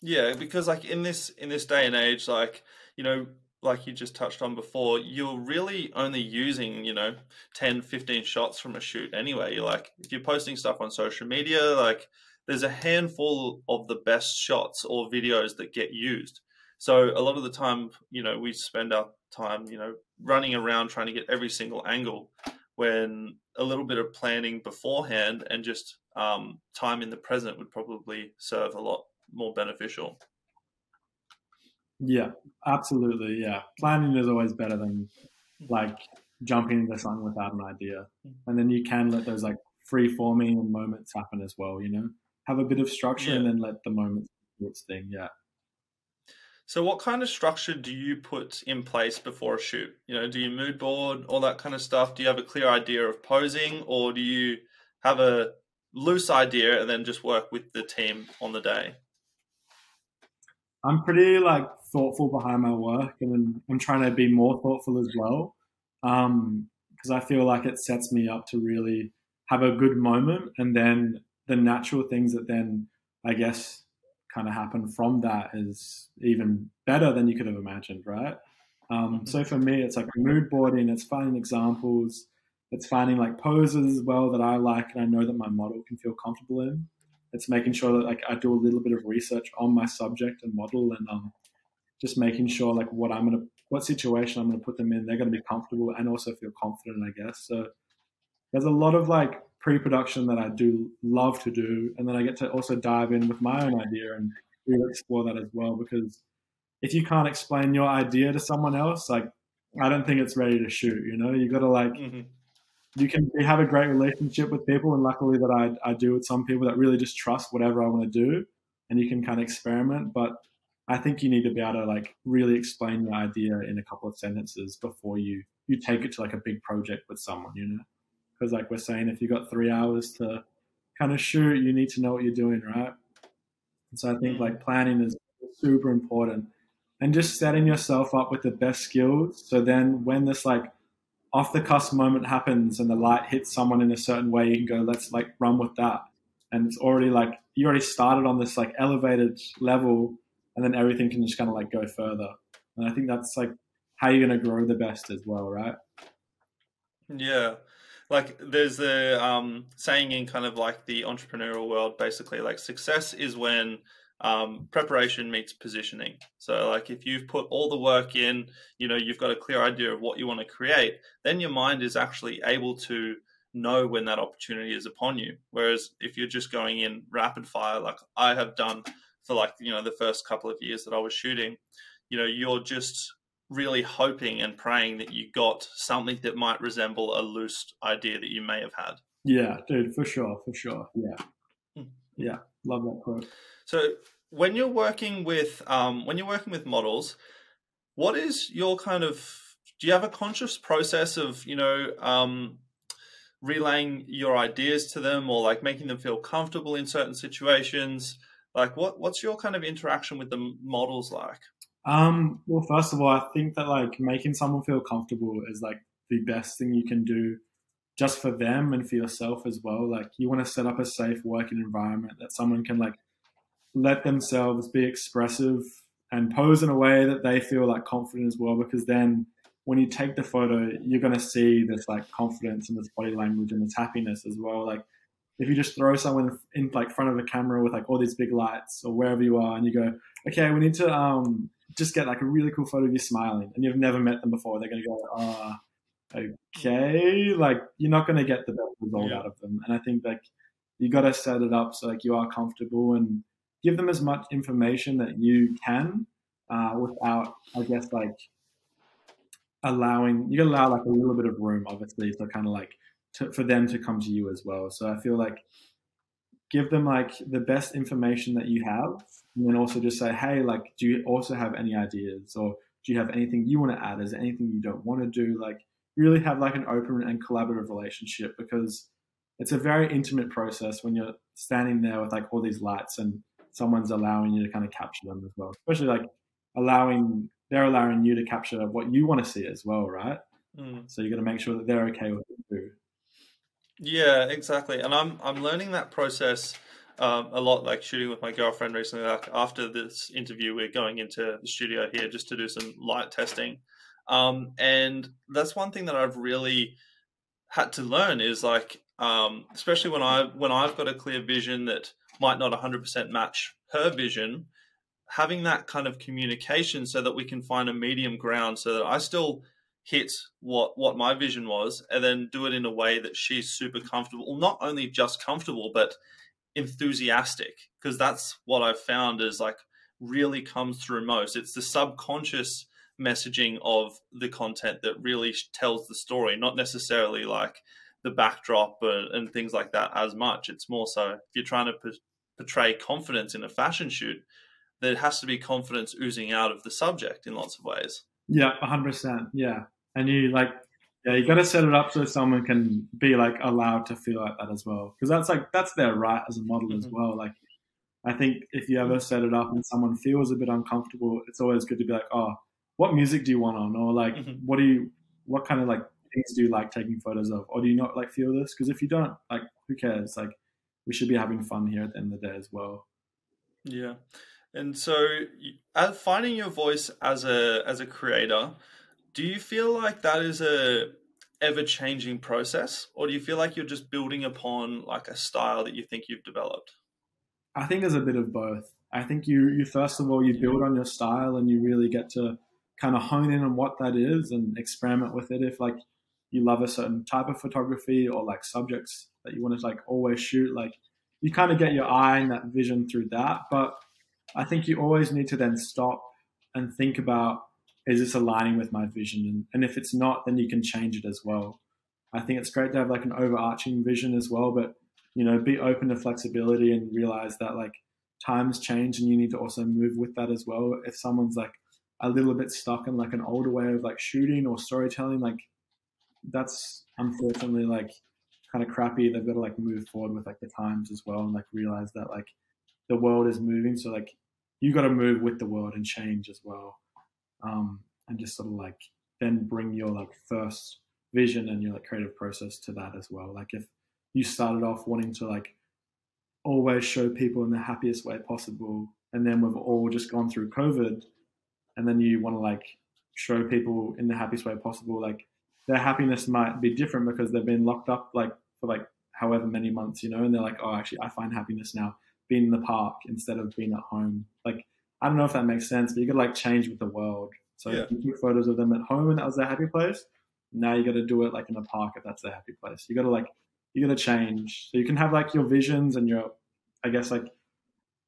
Yeah, because like in this in this day and age, like you know, like you just touched on before, you're really only using, you know, 10, 15 shots from a shoot anyway. You're like, if you're posting stuff on social media, like there's a handful of the best shots or videos that get used. So a lot of the time, you know, we spend our time, you know, running around trying to get every single angle when a little bit of planning beforehand and just um, time in the present would probably serve a lot more beneficial. Yeah, absolutely. Yeah. Planning is always better than like jumping into something without an idea. And then you can let those like free forming moments happen as well, you know? Have a bit of structure yeah. and then let the moments do its thing. Yeah. So, what kind of structure do you put in place before a shoot? You know, do you mood board, all that kind of stuff? Do you have a clear idea of posing, or do you have a loose idea and then just work with the team on the day? I'm pretty like thoughtful behind my work, and I'm trying to be more thoughtful as well, because um, I feel like it sets me up to really have a good moment, and then the natural things that then I guess kind of happen from that is even better than you could have imagined, right? Um, mm-hmm. so for me, it's like mood boarding, it's finding examples, it's finding like poses as well that I like and I know that my model can feel comfortable in. It's making sure that like I do a little bit of research on my subject and model and um, just making sure like what I'm gonna what situation I'm gonna put them in, they're gonna be comfortable and also feel confident, I guess. So there's a lot of like pre-production that I do love to do, and then I get to also dive in with my own idea and really explore that as well. Because if you can't explain your idea to someone else, like I don't think it's ready to shoot. You know, you got to like. Mm-hmm. You can have a great relationship with people, and luckily that I, I do with some people that really just trust whatever I want to do, and you can kind of experiment. But I think you need to be able to like really explain your idea in a couple of sentences before you you take it to like a big project with someone. You know because like we're saying, if you've got three hours to kind of shoot, you need to know what you're doing, right? And so I think like mm. planning is super important and just setting yourself up with the best skills. So then when this like off the cusp moment happens and the light hits someone in a certain way, you can go, let's like run with that. And it's already like you already started on this like elevated level and then everything can just kind of like go further. And I think that's like how you're going to grow the best as well, right? Yeah like there's a um, saying in kind of like the entrepreneurial world, basically, like success is when um, preparation meets positioning. So, like if you've put all the work in, you know, you've got a clear idea of what you want to create, then your mind is actually able to know when that opportunity is upon you. Whereas if you're just going in rapid fire, like I have done for like, you know, the first couple of years that I was shooting, you know, you're just really hoping and praying that you got something that might resemble a loose idea that you may have had. Yeah, dude, for sure, for sure. Yeah. Hmm. Yeah. Love that quote. So when you're working with um, when you're working with models, what is your kind of do you have a conscious process of you know um, relaying your ideas to them or like making them feel comfortable in certain situations? Like what what's your kind of interaction with the models like? Um, well, first of all, I think that like making someone feel comfortable is like the best thing you can do just for them and for yourself as well. Like you want to set up a safe working environment that someone can like let themselves be expressive and pose in a way that they feel like confident as well because then when you take the photo you're going to see this like confidence and this body language and this happiness as well like if you just throw someone in like front of a camera with like all these big lights or wherever you are and you go okay we need to um just get like a really cool photo of you smiling and you've never met them before they're going to go ah oh, okay like you're not going to get the best result yeah. out of them and i think like you got to set it up so like you are comfortable and give them as much information that you can uh, without, I guess, like allowing you can allow like a little bit of room, obviously, so kind of like to, for them to come to you as well. So I feel like give them like the best information that you have, and then also just say, hey, like, do you also have any ideas, or do you have anything you want to add? Is there anything you don't want to do? Like, really have like an open and collaborative relationship because it's a very intimate process when you're standing there with like all these lights and someone's allowing you to kind of capture them as well. Especially like allowing they're allowing you to capture what you want to see as well, right? Mm. So you got to make sure that they're okay with it too. Yeah, exactly. And I'm I'm learning that process um, a lot. Like shooting with my girlfriend recently. Like after this interview, we're going into the studio here just to do some light testing. Um, and that's one thing that I've really had to learn is like, um, especially when I when I've got a clear vision that might not 100% match her vision, having that kind of communication so that we can find a medium ground so that I still hit what what my vision was and then do it in a way that she's super comfortable not only just comfortable but enthusiastic because that's what I've found is like really comes through most it's the subconscious messaging of the content that really tells the story not necessarily like the backdrop and, and things like that as much. It's more so if you're trying to portray confidence in a fashion shoot, there has to be confidence oozing out of the subject in lots of ways. Yeah, hundred percent. Yeah, and you like, yeah, you got to set it up so someone can be like allowed to feel like that as well, because that's like that's their right as a model mm-hmm. as well. Like, I think if you ever set it up and someone feels a bit uncomfortable, it's always good to be like, oh, what music do you want on, or like, mm-hmm. what do you, what kind of like things do you like taking photos of, or do you not like feel this? Because if you don't, like, who cares? Like, we should be having fun here at the end of the day as well. Yeah, and so as finding your voice as a as a creator, do you feel like that is a ever changing process, or do you feel like you're just building upon like a style that you think you've developed? I think there's a bit of both. I think you you first of all you build on your style and you really get to kind of hone in on what that is and experiment with it. If like you love a certain type of photography or like subjects that you want to like always shoot, like you kind of get your eye and that vision through that. But I think you always need to then stop and think about is this aligning with my vision? And, and if it's not, then you can change it as well. I think it's great to have like an overarching vision as well, but you know, be open to flexibility and realize that like times change and you need to also move with that as well. If someone's like a little bit stuck in like an older way of like shooting or storytelling, like that's unfortunately like kind of crappy. They've got to like move forward with like the times as well and like realize that like the world is moving. So like you got to move with the world and change as well. Um, and just sort of like then bring your like first vision and your like creative process to that as well. Like if you started off wanting to like always show people in the happiest way possible, and then we've all just gone through COVID, and then you want to like show people in the happiest way possible, like their happiness might be different because they've been locked up like for like however many months, you know, and they're like, oh, actually, I find happiness now being in the park instead of being at home. Like, I don't know if that makes sense, but you could like change with the world. So yeah. you took photos of them at home and that was their happy place. Now you got to do it like in a park if that's their happy place. You got to like you got to change. So you can have like your visions and your, I guess like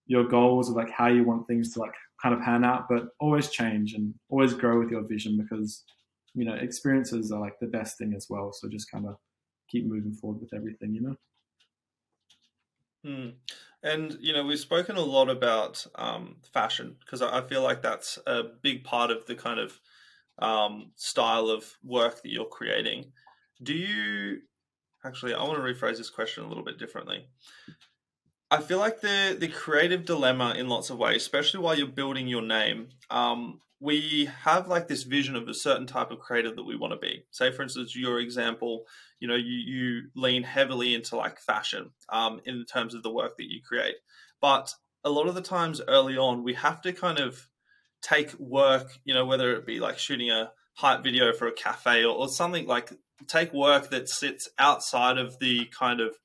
your goals of like how you want things to like kind of pan out, but always change and always grow with your vision because you know experiences are like the best thing as well. So just kind of keep moving forward with everything, you know. Hmm. And you know we've spoken a lot about um, fashion because I feel like that's a big part of the kind of um, style of work that you're creating. Do you actually? I want to rephrase this question a little bit differently. I feel like the the creative dilemma in lots of ways, especially while you're building your name. Um, we have like this vision of a certain type of creative that we want to be. Say, for instance, your example, you know, you, you lean heavily into like fashion um, in terms of the work that you create. But a lot of the times early on, we have to kind of take work, you know, whether it be like shooting a hype video for a cafe or, or something like take work that sits outside of the kind of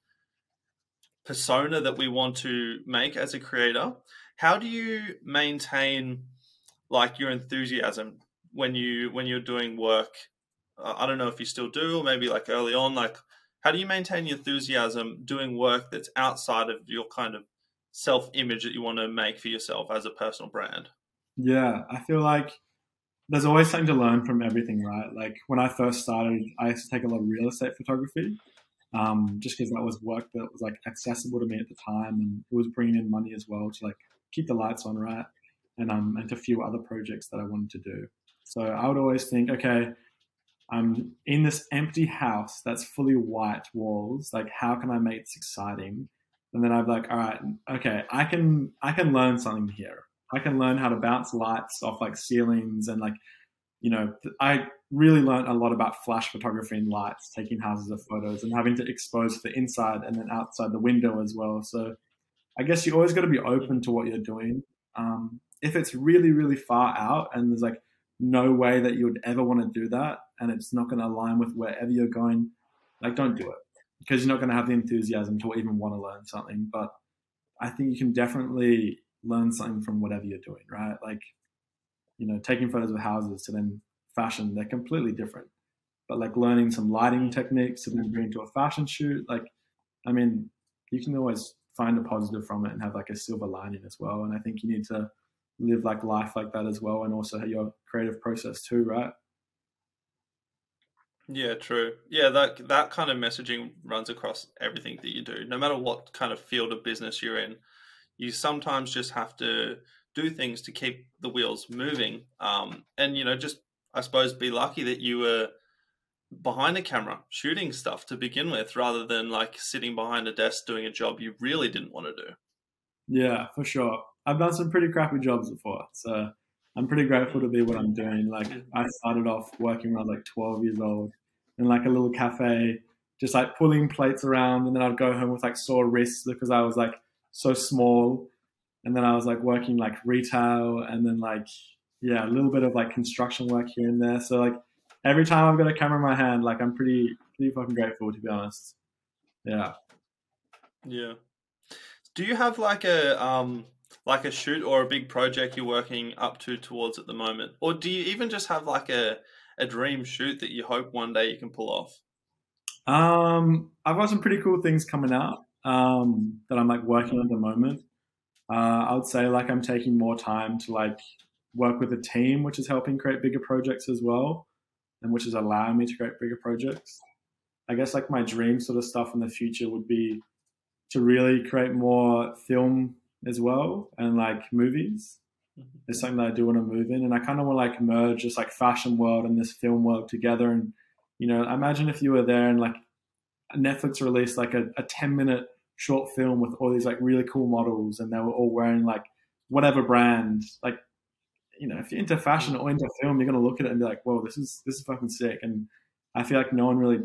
persona that we want to make as a creator. How do you maintain like your enthusiasm when you when you're doing work? I don't know if you still do, or maybe like early on. Like, how do you maintain your enthusiasm doing work that's outside of your kind of self image that you want to make for yourself as a personal brand? Yeah, I feel like there's always something to learn from everything, right? Like when I first started, I used to take a lot of real estate photography, um, just because that was work that was like accessible to me at the time, and it was bringing in money as well to like keep the lights on, right? And um, and a few other projects that I wanted to do. So I would always think, okay, I'm in this empty house that's fully white walls. Like, how can I make this exciting? And then I'm like, all right, okay, I can I can learn something here. I can learn how to bounce lights off like ceilings and like, you know, I really learned a lot about flash photography and lights, taking houses of photos and having to expose the inside and then outside the window as well. So I guess you always got to be open to what you're doing. Um, if it's really, really far out and there's like no way that you would ever want to do that and it's not going to align with wherever you're going, like don't do it because you're not going to have the enthusiasm to even want to learn something. But I think you can definitely learn something from whatever you're doing, right? Like, you know, taking photos of houses to then fashion, they're completely different. But like learning some lighting techniques to then bring to a fashion shoot, like, I mean, you can always find a positive from it and have like a silver lining as well. And I think you need to live like life like that as well, and also your creative process too, right? Yeah, true. Yeah, that that kind of messaging runs across everything that you do, no matter what kind of field of business you're in you sometimes just have to do things to keep the wheels moving. Um, and you know, just I suppose be lucky that you were behind the camera shooting stuff to begin with, rather than like sitting behind a desk doing a job you really didn't want to do. Yeah, for sure. I've done some pretty crappy jobs before, so I'm pretty grateful to be what I'm doing. Like I started off working when I was like 12 years old in like a little cafe, just like pulling plates around, and then I'd go home with like sore wrists because I was like so small. And then I was like working like retail and then like, yeah, a little bit of like construction work here and there. So like every time I've got a camera in my hand, like I'm pretty, pretty fucking grateful to be honest. Yeah. Yeah. Do you have like a, um, like a shoot or a big project you're working up to towards at the moment? Or do you even just have like a, a dream shoot that you hope one day you can pull off? Um, I've got some pretty cool things coming out um, that I'm like working on at the moment. Uh, I would say like I'm taking more time to like work with a team, which is helping create bigger projects as well, and which is allowing me to create bigger projects. I guess like my dream sort of stuff in the future would be to really create more film as well and like movies. Mm-hmm. It's something that I do want to move in, and I kind of want to like merge this like fashion world and this film world together. And you know, imagine if you were there and like Netflix released like a, a 10 minute short film with all these like really cool models and they were all wearing like whatever brand like you know if you're into fashion or into film you're going to look at it and be like whoa this is this is fucking sick and i feel like no one really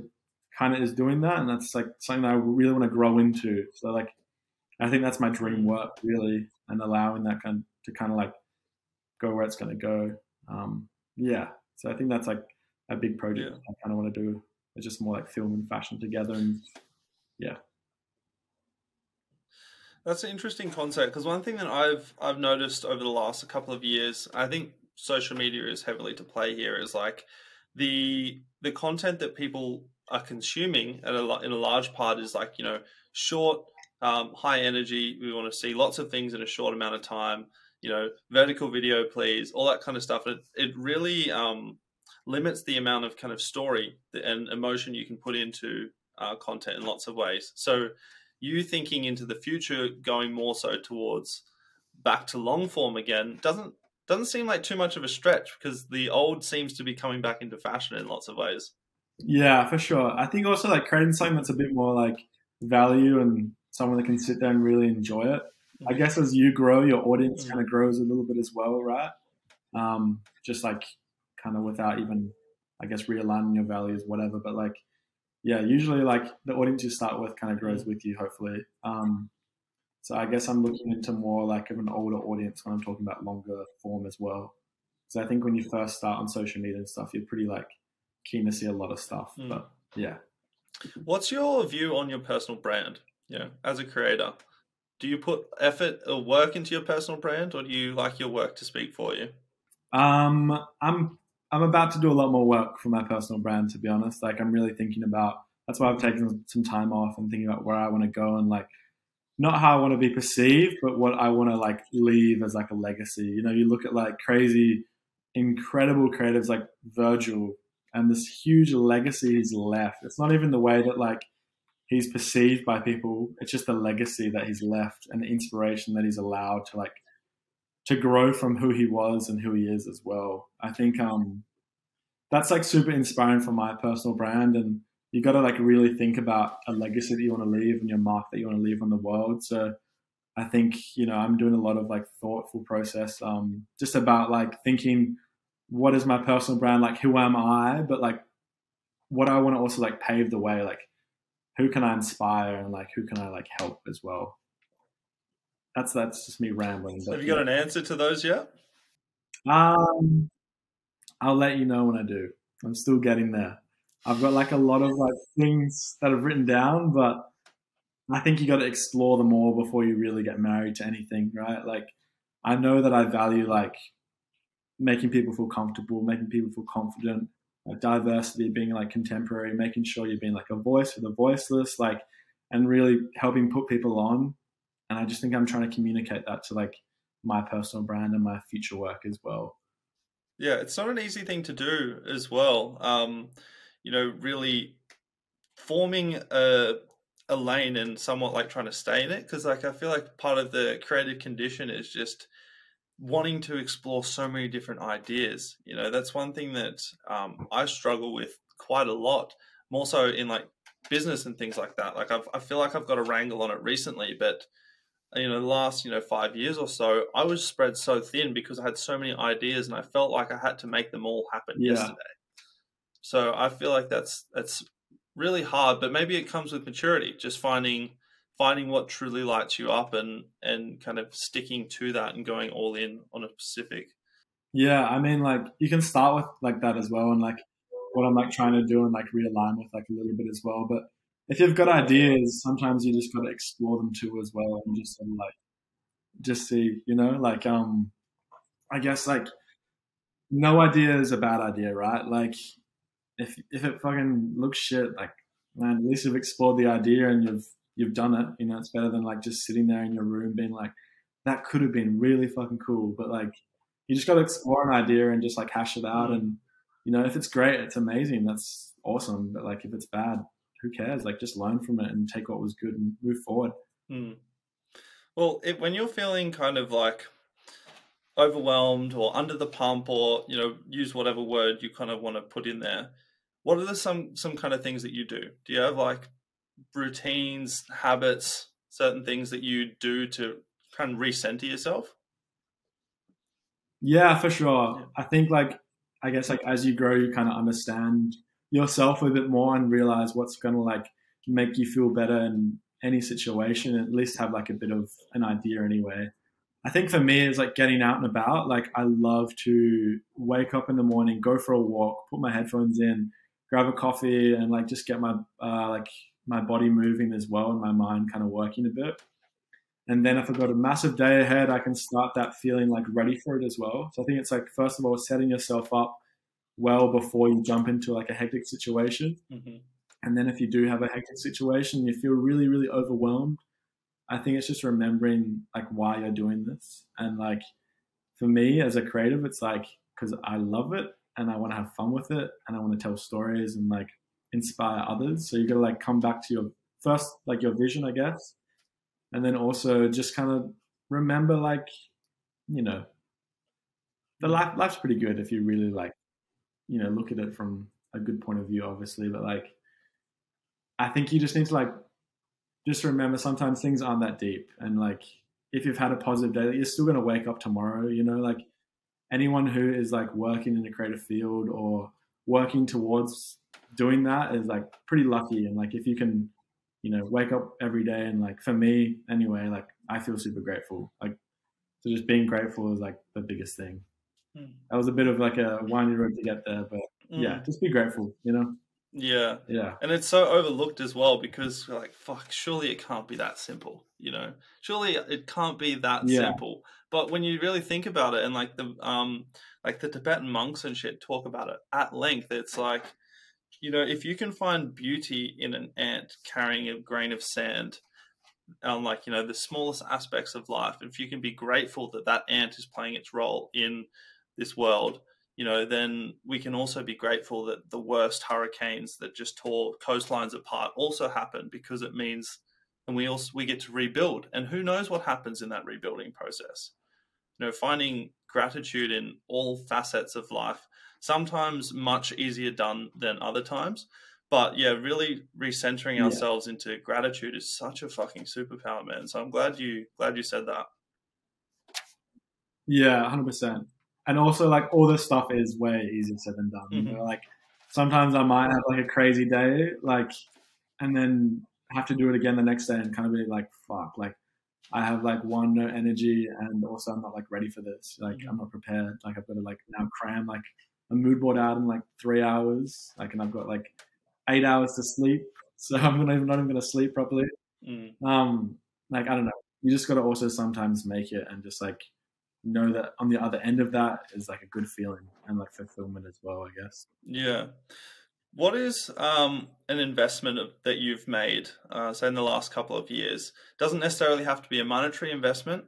kind of is doing that and that's like something that i really want to grow into so like i think that's my dream work really and allowing that kind to kind of like go where it's going to go um yeah so i think that's like a big project yeah. i kind of want to do it's just more like film and fashion together and yeah that's an interesting concept because one thing that I've I've noticed over the last couple of years, I think social media is heavily to play here. Is like the the content that people are consuming at a, in a large part is like you know short, um, high energy. We want to see lots of things in a short amount of time. You know, vertical video, please, all that kind of stuff. It it really um, limits the amount of kind of story and emotion you can put into uh, content in lots of ways. So, you thinking into the future, going more so towards back to long form again, doesn't doesn't seem like too much of a stretch because the old seems to be coming back into fashion in lots of ways. Yeah, for sure. I think also like creating something that's a bit more like value and someone that can sit there and really enjoy it. I mm-hmm. guess as you grow, your audience mm-hmm. kind of grows a little bit as well, right? Um, just like kind of without even, I guess, realigning your values, whatever. But like, yeah, usually like the audience you start with kind of grows mm-hmm. with you, hopefully. Um, so I guess I'm looking into more like of an older audience when I'm talking about longer form as well. So I think when you first start on social media and stuff, you're pretty like keen to see a lot of stuff. Mm. But yeah. What's your view on your personal brand? You know, as a creator, do you put effort or work into your personal brand, or do you like your work to speak for you? Um, I'm I'm about to do a lot more work for my personal brand. To be honest, like I'm really thinking about. That's why I've taken some time off and thinking about where I want to go and like not how I want to be perceived, but what I want to like leave as like a legacy. You know, you look at like crazy, incredible creatives like Virgil and this huge legacy he's left. It's not even the way that like he's perceived by people. It's just the legacy that he's left and the inspiration that he's allowed to like to grow from who he was and who he is as well. I think um that's like super inspiring for my personal brand and you got to like really think about a legacy that you want to leave and your mark that you want to leave on the world. So I think you know I'm doing a lot of like thoughtful process, um, just about like thinking what is my personal brand, like who am I, but like what I want to also like pave the way, like who can I inspire and like who can I like help as well. That's that's just me rambling. Have you got yeah. an answer to those yet? Um, I'll let you know when I do. I'm still getting there. I've got like a lot of like things that I've written down, but I think you got to explore them all before you really get married to anything, right? Like, I know that I value like making people feel comfortable, making people feel confident, like diversity, being like contemporary, making sure you're being like a voice for the voiceless, like, and really helping put people on. And I just think I'm trying to communicate that to like my personal brand and my future work as well. Yeah, it's not an easy thing to do as well. Um, you know, really forming a a lane and somewhat like trying to stay in it because like I feel like part of the creative condition is just wanting to explore so many different ideas. You know, that's one thing that um, I struggle with quite a lot, more so in like business and things like that. Like I've, I feel like I've got a wrangle on it recently, but you know, the last you know five years or so, I was spread so thin because I had so many ideas and I felt like I had to make them all happen yeah. yesterday. So I feel like that's that's really hard, but maybe it comes with maturity, just finding finding what truly lights you up and and kind of sticking to that and going all in on a specific. Yeah, I mean like you can start with like that as well and like what I'm like trying to do and like realign with like a little bit as well. But if you've got ideas, sometimes you just gotta explore them too as well and just sort of like just see, you know, like um I guess like no idea is a bad idea, right? Like if if it fucking looks shit, like man, at least you've explored the idea and you've you've done it. You know, it's better than like just sitting there in your room being like, that could have been really fucking cool. But like, you just got to explore an idea and just like hash it out. And you know, if it's great, it's amazing. That's awesome. But like, if it's bad, who cares? Like, just learn from it and take what was good and move forward. Hmm. Well, it, when you're feeling kind of like overwhelmed or under the pump, or you know, use whatever word you kind of want to put in there what are the some some kind of things that you do? Do you have like routines, habits, certain things that you do to kind of recenter yourself? Yeah, for sure. Yeah. I think like I guess like as you grow, you kind of understand yourself a bit more and realize what's going to like make you feel better in any situation. At least have like a bit of an idea anyway. I think for me, it's like getting out and about. Like I love to wake up in the morning, go for a walk, put my headphones in, grab a coffee and like just get my uh, like my body moving as well and my mind kind of working a bit. And then if I've got a massive day ahead, I can start that feeling like ready for it as well. So I think it's like first of all setting yourself up well before you jump into like a hectic situation. Mm-hmm. And then if you do have a hectic situation, you feel really, really overwhelmed. I think it's just remembering like why you're doing this. And like for me as a creative, it's like because I love it and I want to have fun with it and I want to tell stories and like inspire others. So you got to like come back to your first, like your vision, I guess. And then also just kind of remember like, you know, the life, life's pretty good if you really like, you know, look at it from a good point of view, obviously. But like, I think you just need to like, just remember sometimes things aren't that deep. And like, if you've had a positive day, you're still going to wake up tomorrow, you know, like anyone who is like working in a creative field or working towards doing that is like pretty lucky. And like, if you can, you know, wake up every day and like, for me anyway, like I feel super grateful. Like, so just being grateful is like the biggest thing. Mm. That was a bit of like a windy road to get there, but mm. yeah, just be grateful, you know? Yeah. Yeah. And it's so overlooked as well because like, fuck, surely it can't be that simple, you know? Surely it can't be that yeah. simple. But when you really think about it and like the um like the Tibetan monks and shit talk about it at length, it's like, you know, if you can find beauty in an ant carrying a grain of sand, on like, you know, the smallest aspects of life, if you can be grateful that that ant is playing its role in this world, you know, then we can also be grateful that the worst hurricanes that just tore coastlines apart also happen because it means and we also we get to rebuild. And who knows what happens in that rebuilding process? You know finding gratitude in all facets of life sometimes much easier done than other times. But yeah really recentering ourselves yeah. into gratitude is such a fucking superpower man. So i'm glad you glad you said that. Yeah 100% and also like all this stuff is way easier said than done mm-hmm. you know like sometimes i might have like a crazy day like and then have to do it again the next day and kind of be like fuck like I have like one no energy and also I'm not like ready for this. Like mm-hmm. I'm not prepared. Like I've got to like now cram like a mood board out in like three hours. Like and I've got like eight hours to sleep. So I'm not even not even gonna sleep properly. Mm. Um like I don't know. You just gotta also sometimes make it and just like know that on the other end of that is like a good feeling and like fulfillment as well, I guess. Yeah. What is um, an investment that you've made, uh, say in the last couple of years? Doesn't necessarily have to be a monetary investment,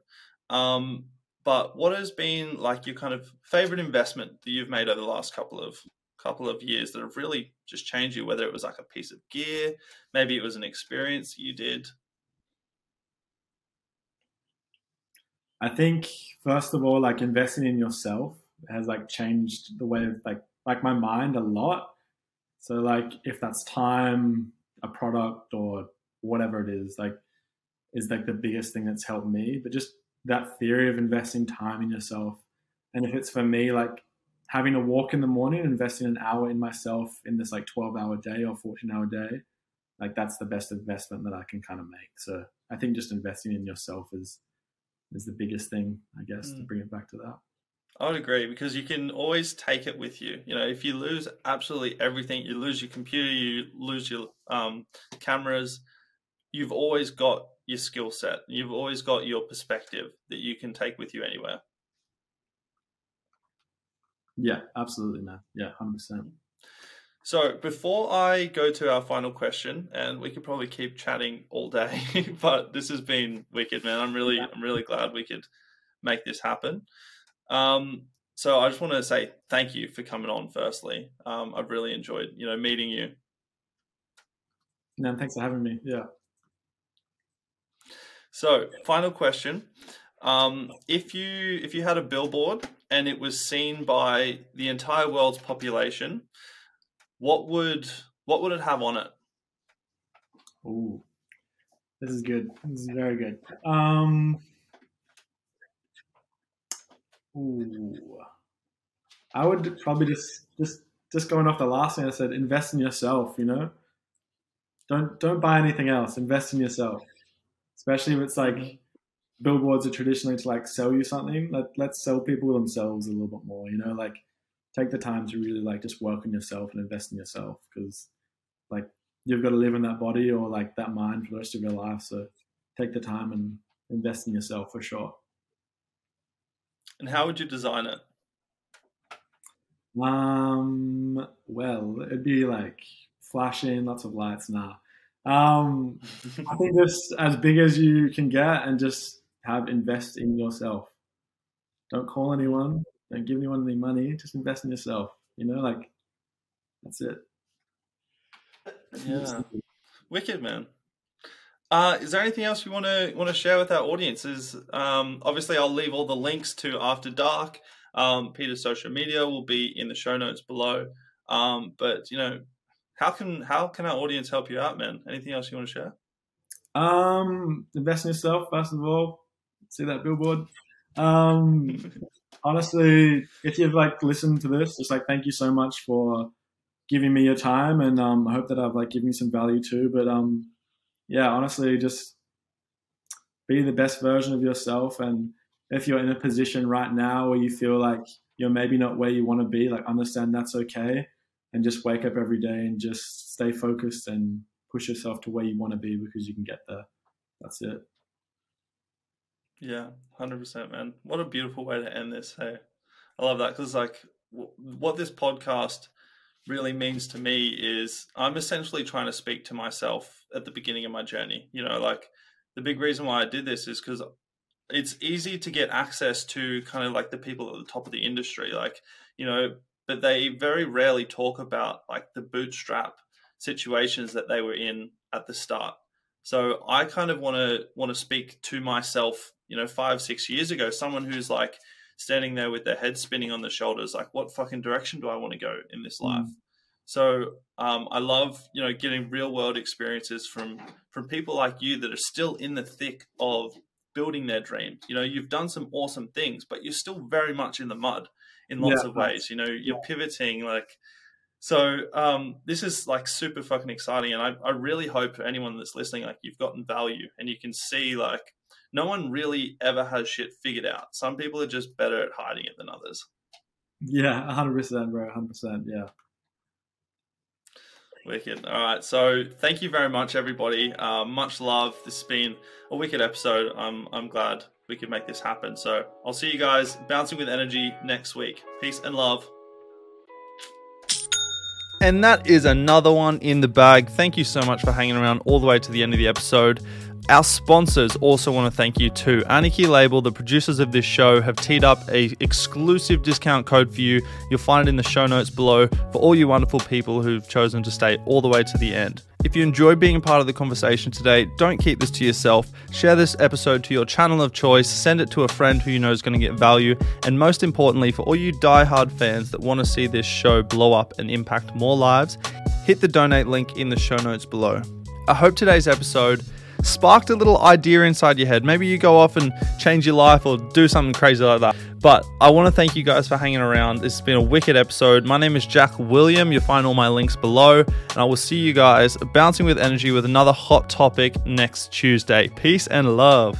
um, but what has been like your kind of favorite investment that you've made over the last couple of couple of years that have really just changed you? Whether it was like a piece of gear, maybe it was an experience you did. I think first of all, like investing in yourself has like changed the way of like like my mind a lot so like if that's time, a product or whatever it is, like is like the biggest thing that's helped me. But just that theory of investing time in yourself. And if it's for me, like having a walk in the morning, investing an hour in myself in this like 12 hour day or 14 hour day, like that's the best investment that I can kind of make. So I think just investing in yourself is is the biggest thing, I guess, mm. to bring it back to that. I would agree because you can always take it with you. You know, if you lose absolutely everything, you lose your computer, you lose your um, cameras, you've always got your skill set. You've always got your perspective that you can take with you anywhere. Yeah, absolutely, man. Yeah, 100%. So before I go to our final question, and we could probably keep chatting all day, but this has been wicked, man. I'm really, I'm really glad we could make this happen. Um, so I just want to say thank you for coming on. Firstly, um, I've really enjoyed you know meeting you. No, thanks for having me. Yeah. So, final question: um, If you if you had a billboard and it was seen by the entire world's population, what would what would it have on it? Oh, this is good. This is very good. Um, Ooh. I would probably just just just going off the last thing I said, invest in yourself, you know? Don't don't buy anything else. Invest in yourself. Especially if it's like mm-hmm. billboards are traditionally to like sell you something. Let let's sell people themselves a little bit more, you know, like take the time to really like just work on yourself and invest in yourself because like you've got to live in that body or like that mind for the rest of your life. So take the time and invest in yourself for sure. And how would you design it? Um, well, it'd be like flashing, lots of lights. Nah. Um, I think just as big as you can get, and just have invest in yourself. Don't call anyone. Don't give anyone any money. Just invest in yourself. You know, like that's it. Yeah, wicked man. Uh, is there anything else you want to want to share with our audiences? Um, obviously, I'll leave all the links to After Dark. Um, Peter's social media will be in the show notes below. Um, but you know, how can how can our audience help you out, man? Anything else you want to share? Um, invest in yourself first of all. See that billboard. Um, honestly, if you've like listened to this, just like thank you so much for giving me your time, and um, I hope that I've like given you some value too. But um, yeah, honestly, just be the best version of yourself, and if you're in a position right now where you feel like you're maybe not where you want to be, like understand that's okay, and just wake up every day and just stay focused and push yourself to where you want to be because you can get there. That's it. Yeah, hundred percent, man. What a beautiful way to end this. Hey, I love that because like w- what this podcast really means to me is I'm essentially trying to speak to myself at the beginning of my journey. You know, like the big reason why I did this is because it's easy to get access to kind of like the people at the top of the industry, like you know, but they very rarely talk about like the bootstrap situations that they were in at the start. So I kind of want to want to speak to myself you know, five, six years ago, someone who's like standing there with their head spinning on the shoulders, like, what fucking direction do I want to go in this life? Mm. So um, I love, you know, getting real world experiences from from people like you that are still in the thick of building their dream. You know, you've done some awesome things, but you're still very much in the mud in lots yeah, of ways. You know, you're pivoting like so um, this is like super fucking exciting, and I, I really hope anyone that's listening, like you've gotten value, and you can see like no one really ever has shit figured out. Some people are just better at hiding it than others. Yeah, hundred percent, bro. Hundred percent. Yeah. Wicked. All right. So thank you very much, everybody. Uh, much love. This has been a wicked episode. I'm I'm glad we could make this happen. So I'll see you guys bouncing with energy next week. Peace and love. And that is another one in the bag. Thank you so much for hanging around all the way to the end of the episode. Our sponsors also want to thank you too. Anarchy Label, the producers of this show, have teed up a exclusive discount code for you. You'll find it in the show notes below for all you wonderful people who've chosen to stay all the way to the end. If you enjoy being a part of the conversation today, don't keep this to yourself. Share this episode to your channel of choice, send it to a friend who you know is going to get value, and most importantly, for all you die-hard fans that want to see this show blow up and impact more lives, hit the donate link in the show notes below. I hope today's episode sparked a little idea inside your head. Maybe you go off and change your life or do something crazy like that. But I want to thank you guys for hanging around. This has been a wicked episode. My name is Jack William. You'll find all my links below. And I will see you guys bouncing with energy with another hot topic next Tuesday. Peace and love.